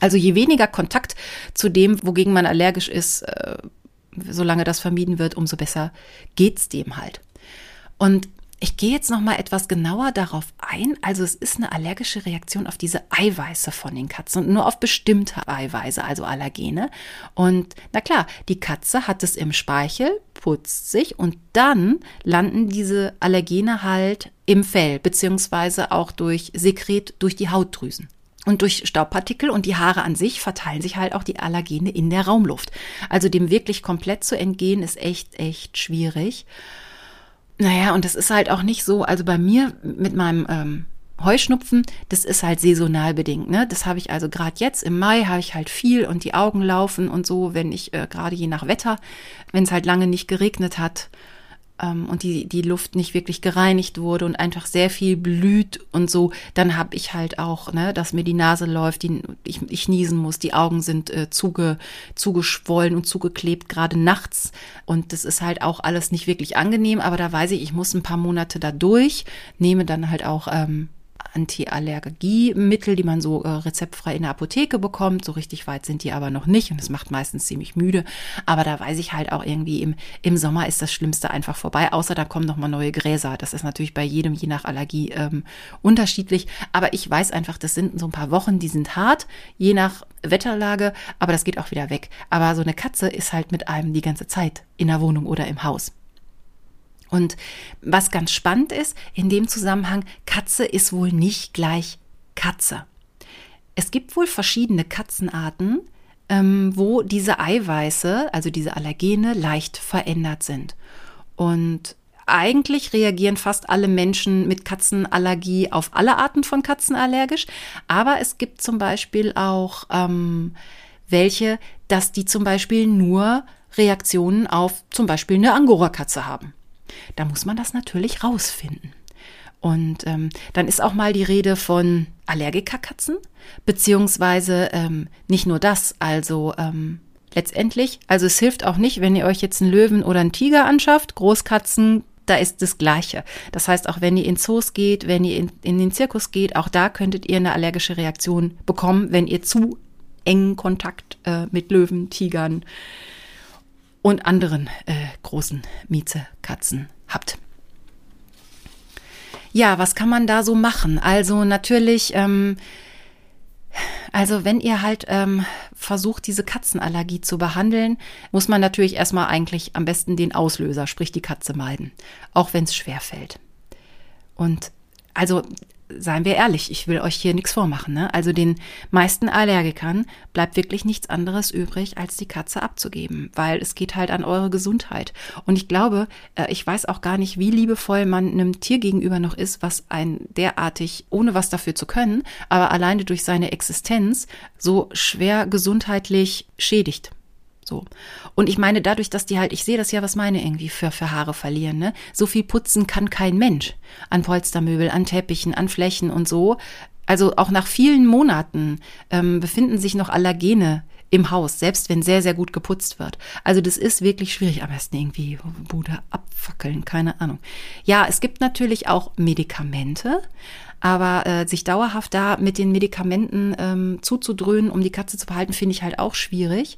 Also je weniger Kontakt zu dem, wogegen man allergisch ist, äh, solange das vermieden wird, umso besser geht's dem halt. Und ich gehe jetzt noch mal etwas genauer darauf ein. Also es ist eine allergische Reaktion auf diese Eiweiße von den Katzen und nur auf bestimmte Eiweiße, also Allergene. Und na klar, die Katze hat es im Speichel, putzt sich und dann landen diese Allergene halt im Fell beziehungsweise auch durch Sekret durch die Hautdrüsen. Und durch Staubpartikel und die Haare an sich verteilen sich halt auch die Allergene in der Raumluft. Also dem wirklich komplett zu entgehen ist echt, echt schwierig. Naja, und das ist halt auch nicht so, also bei mir mit meinem ähm, Heuschnupfen, das ist halt saisonal bedingt. Ne? Das habe ich also gerade jetzt im Mai habe ich halt viel und die Augen laufen und so, wenn ich äh, gerade je nach Wetter, wenn es halt lange nicht geregnet hat ähm, und die, die Luft nicht wirklich gereinigt wurde und einfach sehr viel blüht und so, dann habe ich halt auch, ne, dass mir die Nase läuft, die, ich, ich niesen muss, die Augen sind äh, zuge, zugeschwollen und zugeklebt, gerade nachts. Und das ist halt auch alles nicht wirklich angenehm, aber da weiß ich, ich muss ein paar Monate da durch, nehme dann halt auch ähm, Antiallergiemittel, die man so äh, rezeptfrei in der Apotheke bekommt. So richtig weit sind die aber noch nicht und es macht meistens ziemlich müde. Aber da weiß ich halt auch irgendwie im, im Sommer ist das Schlimmste einfach vorbei, außer da kommen nochmal neue Gräser. Das ist natürlich bei jedem je nach Allergie ähm, unterschiedlich. Aber ich weiß einfach, das sind so ein paar Wochen, die sind hart, je nach Wetterlage, aber das geht auch wieder weg. Aber so eine Katze ist halt mit einem die ganze Zeit in der Wohnung oder im Haus. Und was ganz spannend ist, in dem Zusammenhang, Katze ist wohl nicht gleich Katze. Es gibt wohl verschiedene Katzenarten, ähm, wo diese Eiweiße, also diese Allergene, leicht verändert sind. Und eigentlich reagieren fast alle Menschen mit Katzenallergie auf alle Arten von Katzen allergisch, aber es gibt zum Beispiel auch ähm, welche, dass die zum Beispiel nur Reaktionen auf zum Beispiel eine Angora-Katze haben. Da muss man das natürlich rausfinden. Und ähm, dann ist auch mal die Rede von Allergikerkatzen, beziehungsweise ähm, nicht nur das, also ähm, letztendlich, also es hilft auch nicht, wenn ihr euch jetzt einen Löwen oder einen Tiger anschafft, Großkatzen, da ist das Gleiche. Das heißt, auch wenn ihr in Zoos geht, wenn ihr in, in den Zirkus geht, auch da könntet ihr eine allergische Reaktion bekommen, wenn ihr zu engen Kontakt äh, mit Löwen, Tigern, und anderen äh, großen Miezekatzen habt. Ja, was kann man da so machen? Also natürlich, ähm, also wenn ihr halt ähm, versucht, diese Katzenallergie zu behandeln, muss man natürlich erstmal eigentlich am besten den Auslöser, sprich die Katze meiden, auch wenn es schwer fällt. Und also seien wir ehrlich, ich will euch hier nichts vormachen. Ne? Also den meisten Allergikern bleibt wirklich nichts anderes übrig, als die Katze abzugeben, weil es geht halt an eure Gesundheit. Und ich glaube, äh, ich weiß auch gar nicht, wie liebevoll man einem Tier gegenüber noch ist, was ein derartig, ohne was dafür zu können, aber alleine durch seine Existenz so schwer gesundheitlich schädigt. So. Und ich meine, dadurch, dass die halt, ich sehe das ja, was meine irgendwie für, für Haare verlieren, ne? So viel putzen kann kein Mensch. An Polstermöbel, an Teppichen, an Flächen und so. Also auch nach vielen Monaten ähm, befinden sich noch Allergene im Haus, selbst wenn sehr, sehr gut geputzt wird. Also das ist wirklich schwierig. Am besten irgendwie Bude abfackeln, keine Ahnung. Ja, es gibt natürlich auch Medikamente, aber äh, sich dauerhaft da mit den Medikamenten ähm, zuzudröhnen, um die Katze zu behalten, finde ich halt auch schwierig.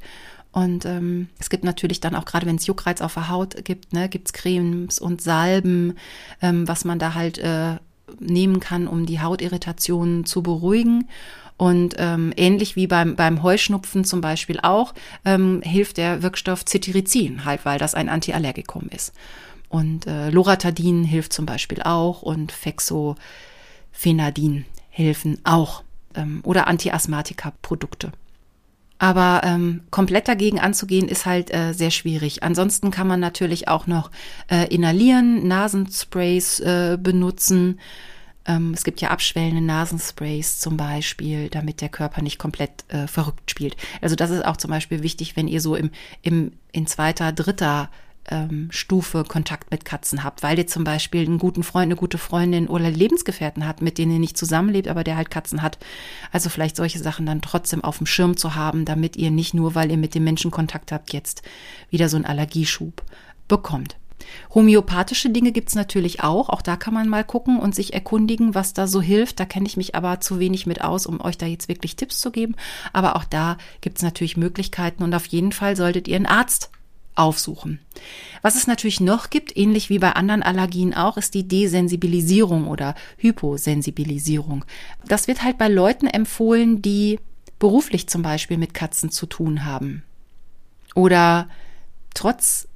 Und ähm, es gibt natürlich dann auch, gerade wenn es Juckreiz auf der Haut gibt, ne, gibt es Cremes und Salben, ähm, was man da halt äh, nehmen kann, um die Hautirritationen zu beruhigen. Und ähm, ähnlich wie beim, beim Heuschnupfen zum Beispiel auch, ähm, hilft der Wirkstoff Cetirizin, halt, weil das ein Antiallergikum ist. Und äh, Loratadin hilft zum Beispiel auch und Fexofenadin helfen auch. Ähm, oder Antiasthmatika-Produkte. Aber ähm, komplett dagegen anzugehen, ist halt äh, sehr schwierig. Ansonsten kann man natürlich auch noch äh, inhalieren, Nasensprays äh, benutzen. Ähm, es gibt ja abschwellende Nasensprays zum Beispiel, damit der Körper nicht komplett äh, verrückt spielt. Also das ist auch zum Beispiel wichtig, wenn ihr so im, im in zweiter, dritter ähm, Stufe Kontakt mit Katzen habt, weil ihr zum Beispiel einen guten Freund, eine gute Freundin oder Lebensgefährten habt, mit denen ihr nicht zusammenlebt, aber der halt Katzen hat. Also vielleicht solche Sachen dann trotzdem auf dem Schirm zu haben, damit ihr nicht nur, weil ihr mit dem Menschen Kontakt habt, jetzt wieder so einen Allergieschub bekommt. Homöopathische Dinge gibt's natürlich auch. Auch da kann man mal gucken und sich erkundigen, was da so hilft. Da kenne ich mich aber zu wenig mit aus, um euch da jetzt wirklich Tipps zu geben. Aber auch da gibt's natürlich Möglichkeiten und auf jeden Fall solltet ihr einen Arzt aufsuchen. Was es natürlich noch gibt, ähnlich wie bei anderen Allergien auch, ist die Desensibilisierung oder Hyposensibilisierung. Das wird halt bei Leuten empfohlen, die beruflich zum Beispiel mit Katzen zu tun haben oder trotz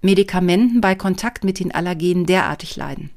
Medikamenten bei Kontakt mit den Allergenen derartig leiden.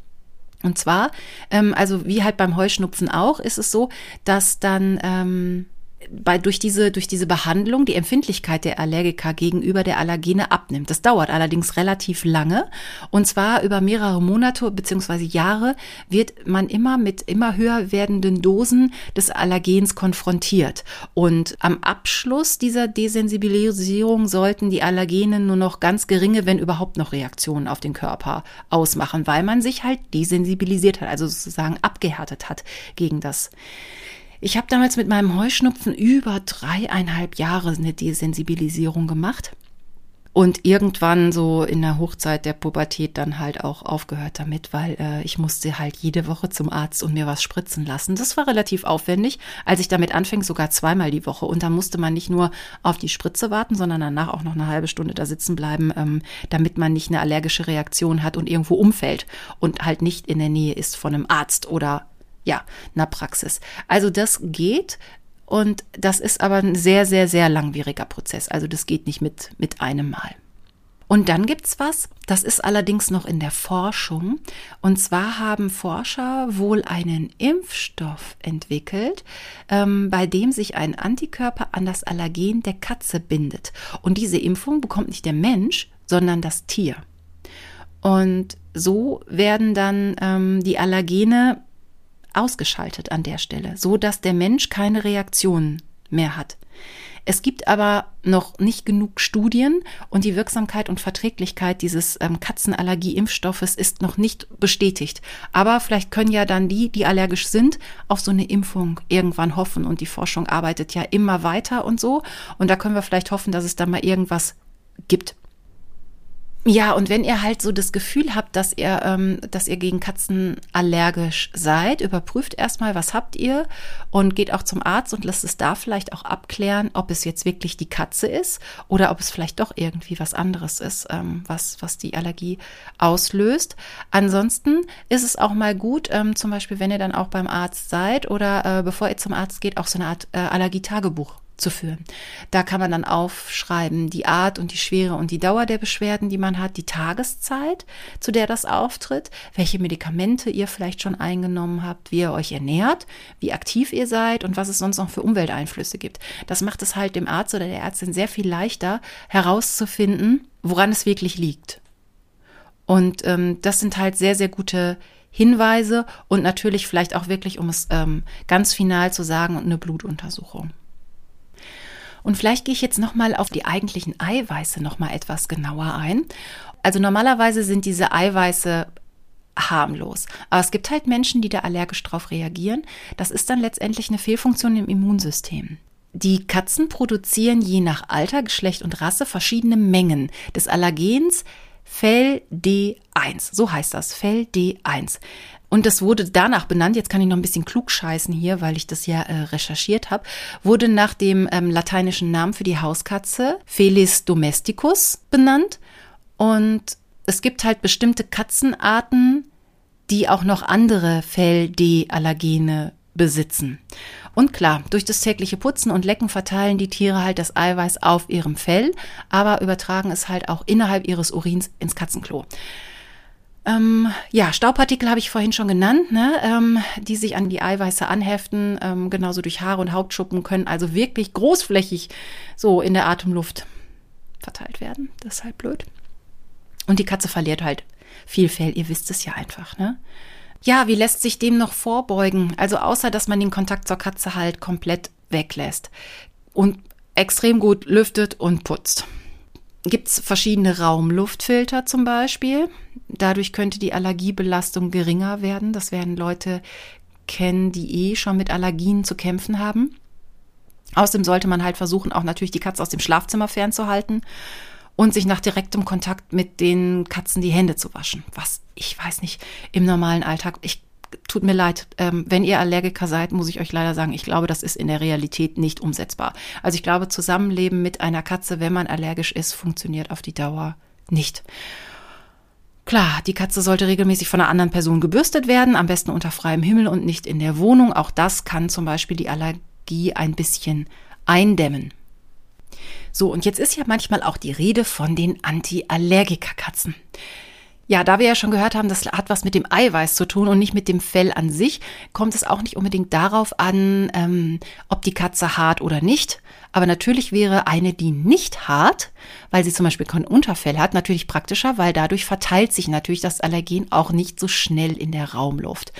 Und zwar, ähm, also wie halt beim Heuschnupfen auch, ist es so, dass dann ähm, bei, durch, diese, durch diese Behandlung die Empfindlichkeit der Allergiker gegenüber der Allergene abnimmt. Das dauert allerdings relativ lange. Und zwar über mehrere Monate bzw. Jahre wird man immer mit immer höher werdenden Dosen des Allergens konfrontiert. Und am Abschluss dieser Desensibilisierung sollten die Allergene nur noch ganz geringe, wenn überhaupt noch Reaktionen auf den Körper ausmachen, weil man sich halt desensibilisiert hat, also sozusagen abgehärtet hat gegen das. Ich habe damals mit meinem Heuschnupfen über dreieinhalb Jahre eine Desensibilisierung gemacht und irgendwann so in der Hochzeit der Pubertät dann halt auch aufgehört damit, weil äh, ich musste halt jede Woche zum Arzt und mir was spritzen lassen. Das war relativ aufwendig, als ich damit anfing, sogar zweimal die Woche. Und da musste man nicht nur auf die Spritze warten, sondern danach auch noch eine halbe Stunde da sitzen bleiben, ähm, damit man nicht eine allergische Reaktion hat und irgendwo umfällt und halt nicht in der Nähe ist von einem Arzt oder ja, einer Praxis. Also das geht. Und das ist aber ein sehr, sehr, sehr langwieriger Prozess. Also das geht nicht mit, mit einem Mal. Und dann gibt's was, das ist allerdings noch in der Forschung. Und zwar haben Forscher wohl einen Impfstoff entwickelt, ähm, bei dem sich ein Antikörper an das Allergen der Katze bindet. Und diese Impfung bekommt nicht der Mensch, sondern das Tier. Und so werden dann ähm, die Allergene ausgeschaltet an der Stelle, so dass der Mensch keine Reaktion mehr hat. Es gibt aber noch nicht genug Studien und die Wirksamkeit und Verträglichkeit dieses ähm, Katzenallergie-Impfstoffes ist noch nicht bestätigt. Aber vielleicht können ja dann die, die allergisch sind, auf so eine Impfung irgendwann hoffen und die Forschung arbeitet ja immer weiter und so. Und da können wir vielleicht hoffen, dass es da mal irgendwas gibt. Ja, und wenn ihr halt so das Gefühl habt, dass ihr, ähm, dass ihr gegen Katzen allergisch seid, überprüft erstmal, was habt ihr und geht auch zum Arzt und lasst es da vielleicht auch abklären, ob es jetzt wirklich die Katze ist oder ob es vielleicht doch irgendwie was anderes ist, ähm, was, was die Allergie auslöst. Ansonsten ist es auch mal gut, ähm, zum Beispiel, wenn ihr dann auch beim Arzt seid oder äh, bevor ihr zum Arzt geht, auch so eine Art äh, Allergietagebuch zu führen. Da kann man dann aufschreiben, die Art und die Schwere und die Dauer der Beschwerden, die man hat, die Tageszeit, zu der das auftritt, welche Medikamente ihr vielleicht schon eingenommen habt, wie ihr euch ernährt, wie aktiv ihr seid und was es sonst noch für Umwelteinflüsse gibt. Das macht es halt dem Arzt oder der Ärztin sehr viel leichter herauszufinden, woran es wirklich liegt. Und ähm, das sind halt sehr, sehr gute Hinweise und natürlich vielleicht auch wirklich, um es ähm, ganz final zu sagen, eine Blutuntersuchung. Und vielleicht gehe ich jetzt nochmal auf die eigentlichen Eiweiße nochmal etwas genauer ein. Also normalerweise sind diese Eiweiße harmlos. Aber es gibt halt Menschen, die da allergisch drauf reagieren. Das ist dann letztendlich eine Fehlfunktion im Immunsystem. Die Katzen produzieren je nach Alter, Geschlecht und Rasse verschiedene Mengen des Allergens Fell D1. So heißt das, Fell D1. Und das wurde danach benannt, jetzt kann ich noch ein bisschen klug scheißen hier, weil ich das ja äh, recherchiert habe, wurde nach dem ähm, lateinischen Namen für die Hauskatze Felis domesticus benannt. Und es gibt halt bestimmte Katzenarten, die auch noch andere Fell-D-Allergene besitzen. Und klar, durch das tägliche Putzen und Lecken verteilen die Tiere halt das Eiweiß auf ihrem Fell, aber übertragen es halt auch innerhalb ihres Urins ins Katzenklo. Ähm, ja, Staubpartikel habe ich vorhin schon genannt, ne, ähm, die sich an die Eiweiße anheften, ähm, genauso durch Haare und Hauptschuppen können also wirklich großflächig so in der Atemluft verteilt werden. Das ist halt blöd. Und die Katze verliert halt viel Fell, ihr wisst es ja einfach, ne? Ja, wie lässt sich dem noch vorbeugen? Also außer, dass man den Kontakt zur Katze halt komplett weglässt und extrem gut lüftet und putzt gibt es verschiedene Raumluftfilter zum Beispiel. Dadurch könnte die Allergiebelastung geringer werden. Das werden Leute kennen, die eh schon mit Allergien zu kämpfen haben. Außerdem sollte man halt versuchen, auch natürlich die Katze aus dem Schlafzimmer fernzuhalten und sich nach direktem Kontakt mit den Katzen die Hände zu waschen. Was ich weiß nicht, im normalen Alltag, ich tut mir leid, ähm, wenn ihr Allergiker seid, muss ich euch leider sagen, ich glaube, das ist in der Realität nicht umsetzbar. Also ich glaube, Zusammenleben mit einer Katze, wenn man allergisch ist, funktioniert auf die Dauer nicht. Klar, die Katze sollte regelmäßig von einer anderen Person gebürstet werden, am besten unter freiem Himmel und nicht in der Wohnung. Auch das kann zum Beispiel die Allergie ein bisschen eindämmen. So, und jetzt ist ja manchmal auch die Rede von den Anti-Allergiker-Katzen. Ja, da wir ja schon gehört haben, das hat was mit dem Eiweiß zu tun und nicht mit dem Fell an sich, kommt es auch nicht unbedingt darauf an, ähm, ob die Katze hart oder nicht. Aber natürlich wäre eine, die nicht hart, weil sie zum Beispiel kein Unterfell hat, natürlich praktischer, weil dadurch verteilt sich natürlich das Allergen auch nicht so schnell in der Raumluft.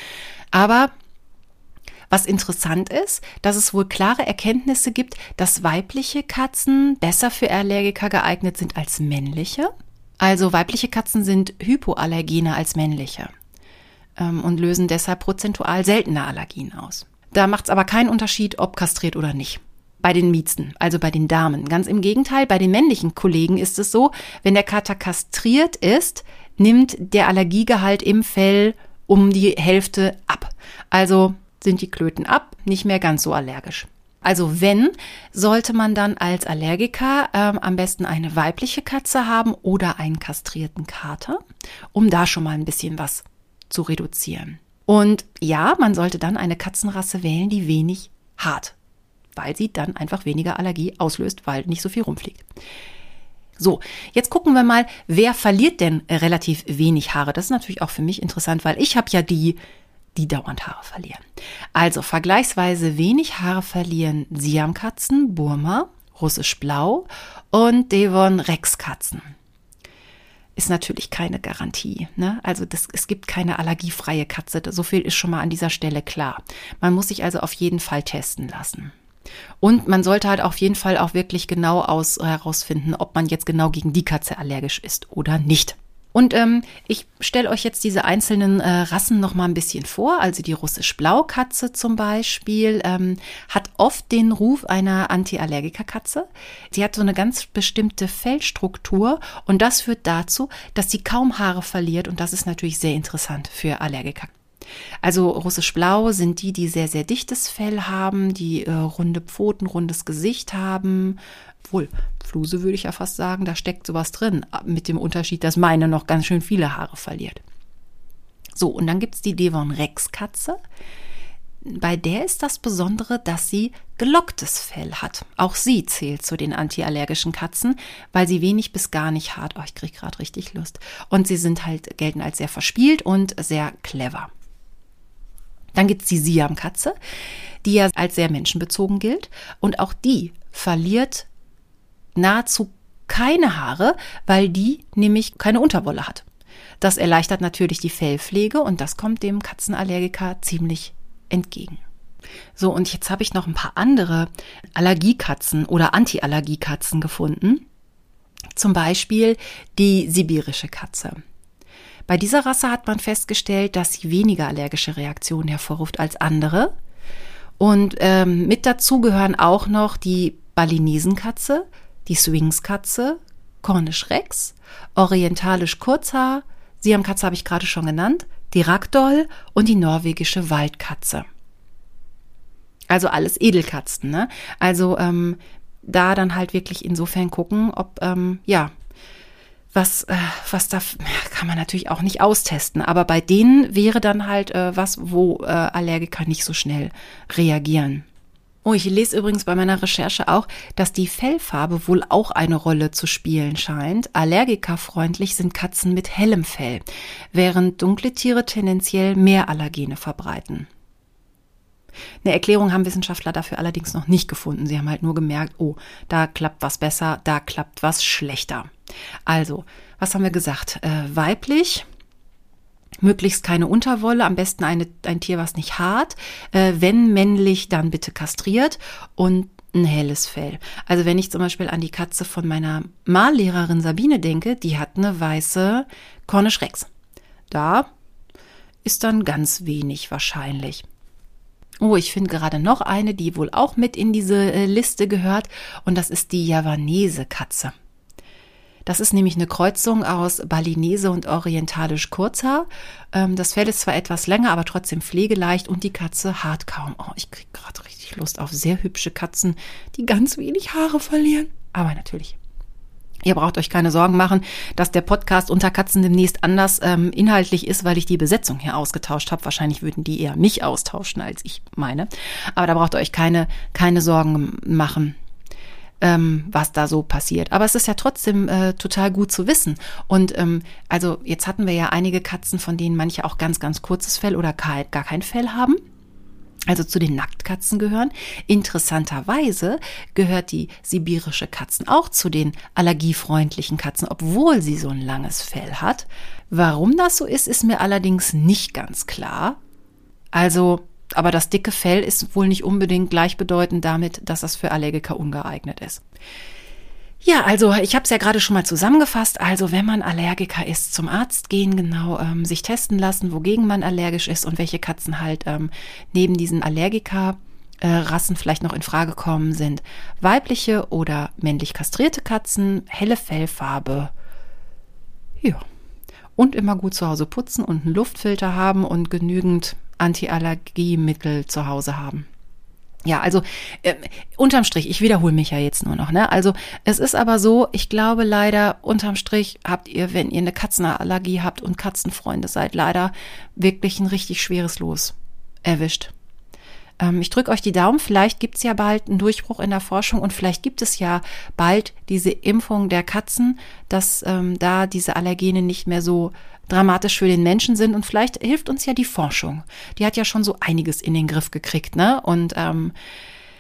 Aber was interessant ist, dass es wohl klare Erkenntnisse gibt, dass weibliche Katzen besser für Allergiker geeignet sind als männliche. Also weibliche Katzen sind hypoallergener als männliche ähm, und lösen deshalb prozentual seltener Allergien aus. Da macht es aber keinen Unterschied, ob kastriert oder nicht. Bei den Miezen, also bei den Damen. Ganz im Gegenteil, bei den männlichen Kollegen ist es so, wenn der Kater kastriert ist, nimmt der Allergiegehalt im Fell um die Hälfte ab. Also sind die Klöten ab, nicht mehr ganz so allergisch. Also wenn, sollte man dann als Allergiker ähm, am besten eine weibliche Katze haben oder einen kastrierten Kater, um da schon mal ein bisschen was zu reduzieren. Und ja, man sollte dann eine Katzenrasse wählen, die wenig hart, weil sie dann einfach weniger Allergie auslöst, weil nicht so viel rumfliegt. So, jetzt gucken wir mal, wer verliert denn relativ wenig Haare? Das ist natürlich auch für mich interessant, weil ich habe ja die die dauernd Haare verlieren. Also vergleichsweise wenig Haare verlieren Siamkatzen, Burma, Russisch Blau und Devon Rex Katzen. Ist natürlich keine Garantie. Ne? Also das, es gibt keine allergiefreie Katze. So viel ist schon mal an dieser Stelle klar. Man muss sich also auf jeden Fall testen lassen. Und man sollte halt auf jeden Fall auch wirklich genau aus, herausfinden, ob man jetzt genau gegen die Katze allergisch ist oder nicht. Und ähm, ich stelle euch jetzt diese einzelnen äh, Rassen noch mal ein bisschen vor. Also die russisch-Blaukatze zum Beispiel ähm, hat oft den Ruf einer Antiallergikerkatze. Sie hat so eine ganz bestimmte Fellstruktur und das führt dazu, dass sie kaum Haare verliert und das ist natürlich sehr interessant für Allergiker. Also russisch-blau sind die, die sehr, sehr dichtes Fell haben, die äh, runde Pfoten, rundes Gesicht haben, wohl Fluse würde ich ja fast sagen, da steckt sowas drin, mit dem Unterschied, dass meine noch ganz schön viele Haare verliert. So, und dann gibt es die Devon Rex Katze. Bei der ist das Besondere, dass sie gelocktes Fell hat. Auch sie zählt zu den antiallergischen Katzen, weil sie wenig bis gar nicht hart. Oh, ich kriege gerade richtig Lust. Und sie sind halt, gelten als sehr verspielt und sehr clever. Dann gibt es die Siam-Katze, die ja als sehr menschenbezogen gilt. Und auch die verliert nahezu keine Haare, weil die nämlich keine Unterwolle hat. Das erleichtert natürlich die Fellpflege und das kommt dem Katzenallergiker ziemlich entgegen. So, und jetzt habe ich noch ein paar andere Allergiekatzen oder Antiallergiekatzen gefunden. Zum Beispiel die sibirische Katze. Bei dieser Rasse hat man festgestellt, dass sie weniger allergische Reaktionen hervorruft als andere. Und ähm, mit dazu gehören auch noch die Balinesenkatze, die Swingskatze, Cornish Rex, orientalisch Kurzhaar, Siamkatze habe ich gerade schon genannt, die Ragdoll und die norwegische Waldkatze. Also alles Edelkatzen, ne? Also ähm, da dann halt wirklich insofern gucken, ob, ähm, ja, was, äh, was da kann man natürlich auch nicht austesten, aber bei denen wäre dann halt äh, was, wo äh, Allergiker nicht so schnell reagieren. Oh, ich lese übrigens bei meiner Recherche auch, dass die Fellfarbe wohl auch eine Rolle zu spielen scheint. Allergikerfreundlich sind Katzen mit hellem Fell, während dunkle Tiere tendenziell mehr Allergene verbreiten. Eine Erklärung haben Wissenschaftler dafür allerdings noch nicht gefunden. Sie haben halt nur gemerkt, oh, da klappt was besser, da klappt was schlechter. Also, was haben wir gesagt? Äh, weiblich, Möglichst keine Unterwolle, am besten eine, ein Tier, was nicht hart. Äh, wenn männlich, dann bitte kastriert und ein helles Fell. Also wenn ich zum Beispiel an die Katze von meiner Mallehrerin Sabine denke, die hat eine weiße Cornish Rex. Da ist dann ganz wenig wahrscheinlich. Oh, ich finde gerade noch eine, die wohl auch mit in diese äh, Liste gehört, und das ist die Javanese Katze. Das ist nämlich eine Kreuzung aus Balinese und Orientalisch Kurzhaar. Ähm, das Fell ist zwar etwas länger, aber trotzdem pflegeleicht und die Katze hart kaum. Oh, ich kriege gerade richtig Lust auf sehr hübsche Katzen, die ganz wenig Haare verlieren. Aber natürlich Ihr braucht euch keine Sorgen machen, dass der Podcast unter Katzen demnächst anders ähm, inhaltlich ist, weil ich die Besetzung hier ausgetauscht habe. Wahrscheinlich würden die eher mich austauschen, als ich meine. Aber da braucht ihr euch keine, keine Sorgen machen. Ähm, was da so passiert. Aber es ist ja trotzdem äh, total gut zu wissen. Und ähm, also jetzt hatten wir ja einige Katzen, von denen manche auch ganz, ganz kurzes Fell oder gar kein Fell haben also zu den Nacktkatzen gehören. Interessanterweise gehört die sibirische Katzen auch zu den allergiefreundlichen Katzen, obwohl sie so ein langes Fell hat. Warum das so ist, ist mir allerdings nicht ganz klar. Also, aber das dicke Fell ist wohl nicht unbedingt gleichbedeutend damit, dass das für Allergiker ungeeignet ist. Ja, also ich habe es ja gerade schon mal zusammengefasst. Also wenn man Allergiker ist, zum Arzt gehen, genau ähm, sich testen lassen, wogegen man allergisch ist und welche Katzen halt ähm, neben diesen Allergiker Rassen vielleicht noch in Frage kommen, sind weibliche oder männlich kastrierte Katzen, helle Fellfarbe. Ja. Und immer gut zu Hause putzen und einen Luftfilter haben und genügend Antiallergiemittel zu Hause haben. Ja, also äh, unterm Strich, ich wiederhole mich ja jetzt nur noch, ne? Also es ist aber so, ich glaube leider, unterm Strich habt ihr, wenn ihr eine Katzenallergie habt und Katzenfreunde seid, leider wirklich ein richtig schweres Los erwischt. Ähm, ich drücke euch die Daumen, vielleicht gibt's ja bald einen Durchbruch in der Forschung und vielleicht gibt es ja bald diese Impfung der Katzen, dass ähm, da diese Allergene nicht mehr so dramatisch für den Menschen sind. Und vielleicht hilft uns ja die Forschung. Die hat ja schon so einiges in den Griff gekriegt, ne? Und ähm,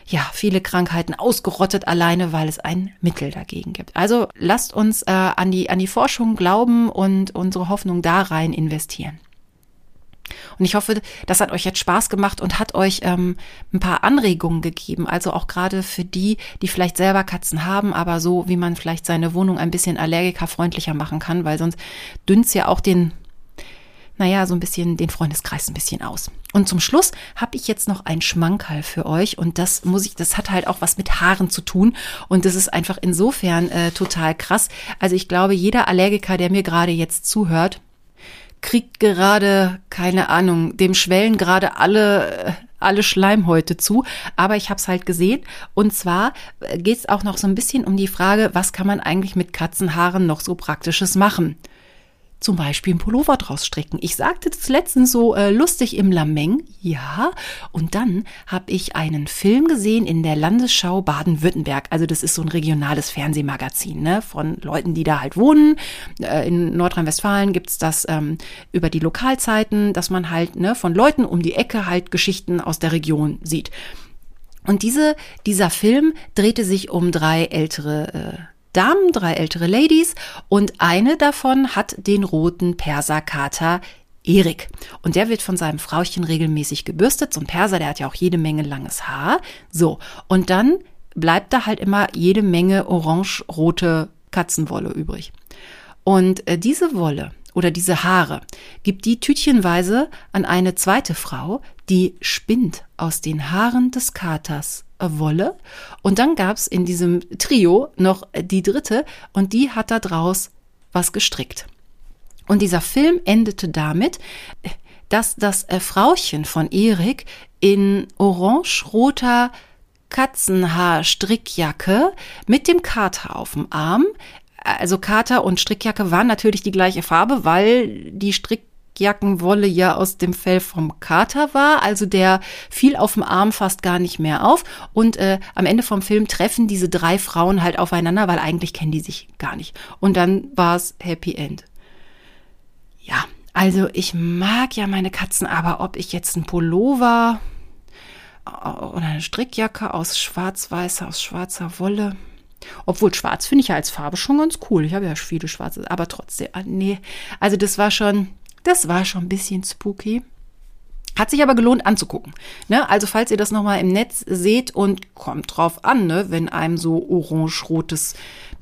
ja, viele Krankheiten ausgerottet alleine, weil es ein Mittel dagegen gibt. Also lasst uns äh, an, die, an die Forschung glauben und unsere Hoffnung da rein investieren. Und ich hoffe, das hat euch jetzt Spaß gemacht und hat euch ähm, ein paar Anregungen gegeben. Also auch gerade für die, die vielleicht selber Katzen haben, aber so, wie man vielleicht seine Wohnung ein bisschen allergikerfreundlicher machen kann, weil sonst dünnt's ja auch den, naja, so ein bisschen den Freundeskreis ein bisschen aus. Und zum Schluss habe ich jetzt noch ein Schmankerl für euch und das muss ich, das hat halt auch was mit Haaren zu tun und das ist einfach insofern äh, total krass. Also ich glaube, jeder Allergiker, der mir gerade jetzt zuhört, kriegt gerade, keine Ahnung, dem schwellen gerade alle, alle Schleimhäute zu. Aber ich habe es halt gesehen. Und zwar geht es auch noch so ein bisschen um die Frage, was kann man eigentlich mit Katzenhaaren noch so Praktisches machen? Zum Beispiel einen Pullover draus stricken. Ich sagte das letztens so äh, lustig im Lameng, ja. Und dann habe ich einen Film gesehen in der Landesschau Baden-Württemberg. Also das ist so ein regionales Fernsehmagazin ne, von Leuten, die da halt wohnen. Äh, in Nordrhein-Westfalen gibt's das ähm, über die Lokalzeiten, dass man halt ne, von Leuten um die Ecke halt Geschichten aus der Region sieht. Und diese, dieser Film drehte sich um drei ältere äh, Damen, drei ältere Ladies und eine davon hat den roten Perserkater Erik. Und der wird von seinem Frauchen regelmäßig gebürstet. So ein Perser, der hat ja auch jede Menge langes Haar. So. Und dann bleibt da halt immer jede Menge orange-rote Katzenwolle übrig. Und äh, diese Wolle oder diese Haare gibt die tütchenweise an eine zweite Frau, die spinnt aus den Haaren des Katers Wolle. Und dann gab's in diesem Trio noch die dritte und die hat da draus was gestrickt. Und dieser Film endete damit, dass das Frauchen von Erik in orange-roter Katzenhaar-Strickjacke mit dem Kater auf dem Arm. Also Kater und Strickjacke waren natürlich die gleiche Farbe, weil die Strick Jackenwolle ja aus dem Fell vom Kater war. Also der fiel auf dem Arm fast gar nicht mehr auf. Und äh, am Ende vom Film treffen diese drei Frauen halt aufeinander, weil eigentlich kennen die sich gar nicht. Und dann war es Happy End. Ja, also ich mag ja meine Katzen, aber ob ich jetzt ein Pullover äh, oder eine Strickjacke aus schwarz-weißer, aus schwarzer Wolle, obwohl schwarz finde ich ja als Farbe schon ganz cool. Ich habe ja viele schwarze, aber trotzdem, ah, nee. Also das war schon, das war schon ein bisschen spooky. Hat sich aber gelohnt anzugucken. Ne? Also falls ihr das nochmal im Netz seht und kommt drauf an, ne? wenn einem so orange-rotes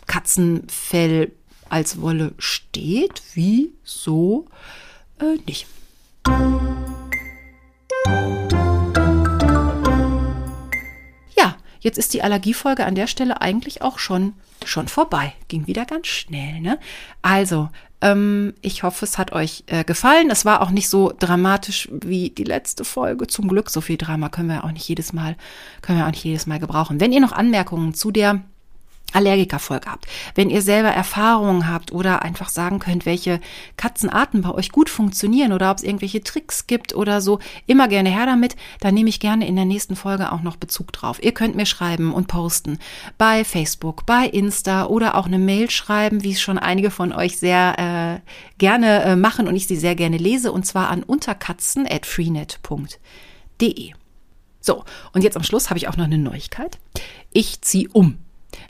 Katzenfell als Wolle steht, wieso äh, nicht? Ja, jetzt ist die Allergiefolge an der Stelle eigentlich auch schon schon vorbei. Ging wieder ganz schnell, ne? Also, ähm, ich hoffe, es hat euch äh, gefallen. Es war auch nicht so dramatisch wie die letzte Folge. Zum Glück, so viel Drama können wir auch nicht jedes Mal, können wir auch nicht jedes Mal gebrauchen. Wenn ihr noch Anmerkungen zu der Allergikerfolge habt, wenn ihr selber Erfahrungen habt oder einfach sagen könnt, welche Katzenarten bei euch gut funktionieren oder ob es irgendwelche Tricks gibt oder so, immer gerne her damit. Da nehme ich gerne in der nächsten Folge auch noch Bezug drauf. Ihr könnt mir schreiben und posten bei Facebook, bei Insta oder auch eine Mail schreiben, wie es schon einige von euch sehr äh, gerne äh, machen und ich sie sehr gerne lese und zwar an unterkatzen@freenet.de. So, und jetzt am Schluss habe ich auch noch eine Neuigkeit. Ich ziehe um.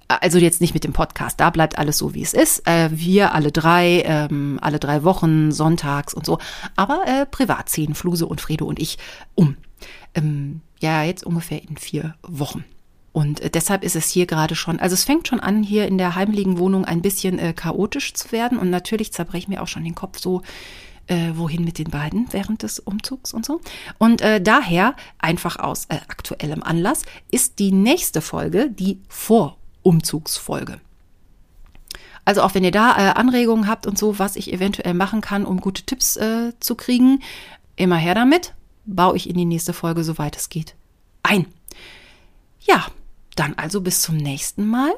Also jetzt nicht mit dem Podcast, da bleibt alles so, wie es ist. Äh, wir alle drei, ähm, alle drei Wochen, sonntags und so. Aber äh, privat ziehen Fluse und Fredo und ich um. Ähm, ja, jetzt ungefähr in vier Wochen. Und äh, deshalb ist es hier gerade schon, also es fängt schon an, hier in der heimlichen Wohnung ein bisschen äh, chaotisch zu werden. Und natürlich zerbreche ich mir auch schon den Kopf so, äh, wohin mit den beiden während des Umzugs und so. Und äh, daher, einfach aus äh, aktuellem Anlass, ist die nächste Folge die Vor- Umzugsfolge. Also auch wenn ihr da äh, Anregungen habt und so, was ich eventuell machen kann, um gute Tipps äh, zu kriegen, immer her damit. Baue ich in die nächste Folge, soweit es geht, ein. Ja, dann also bis zum nächsten Mal.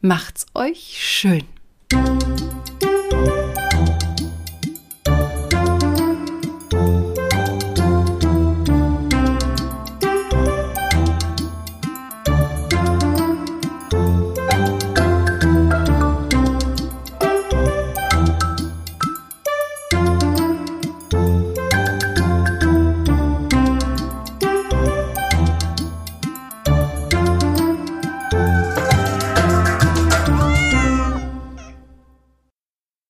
Macht's euch schön.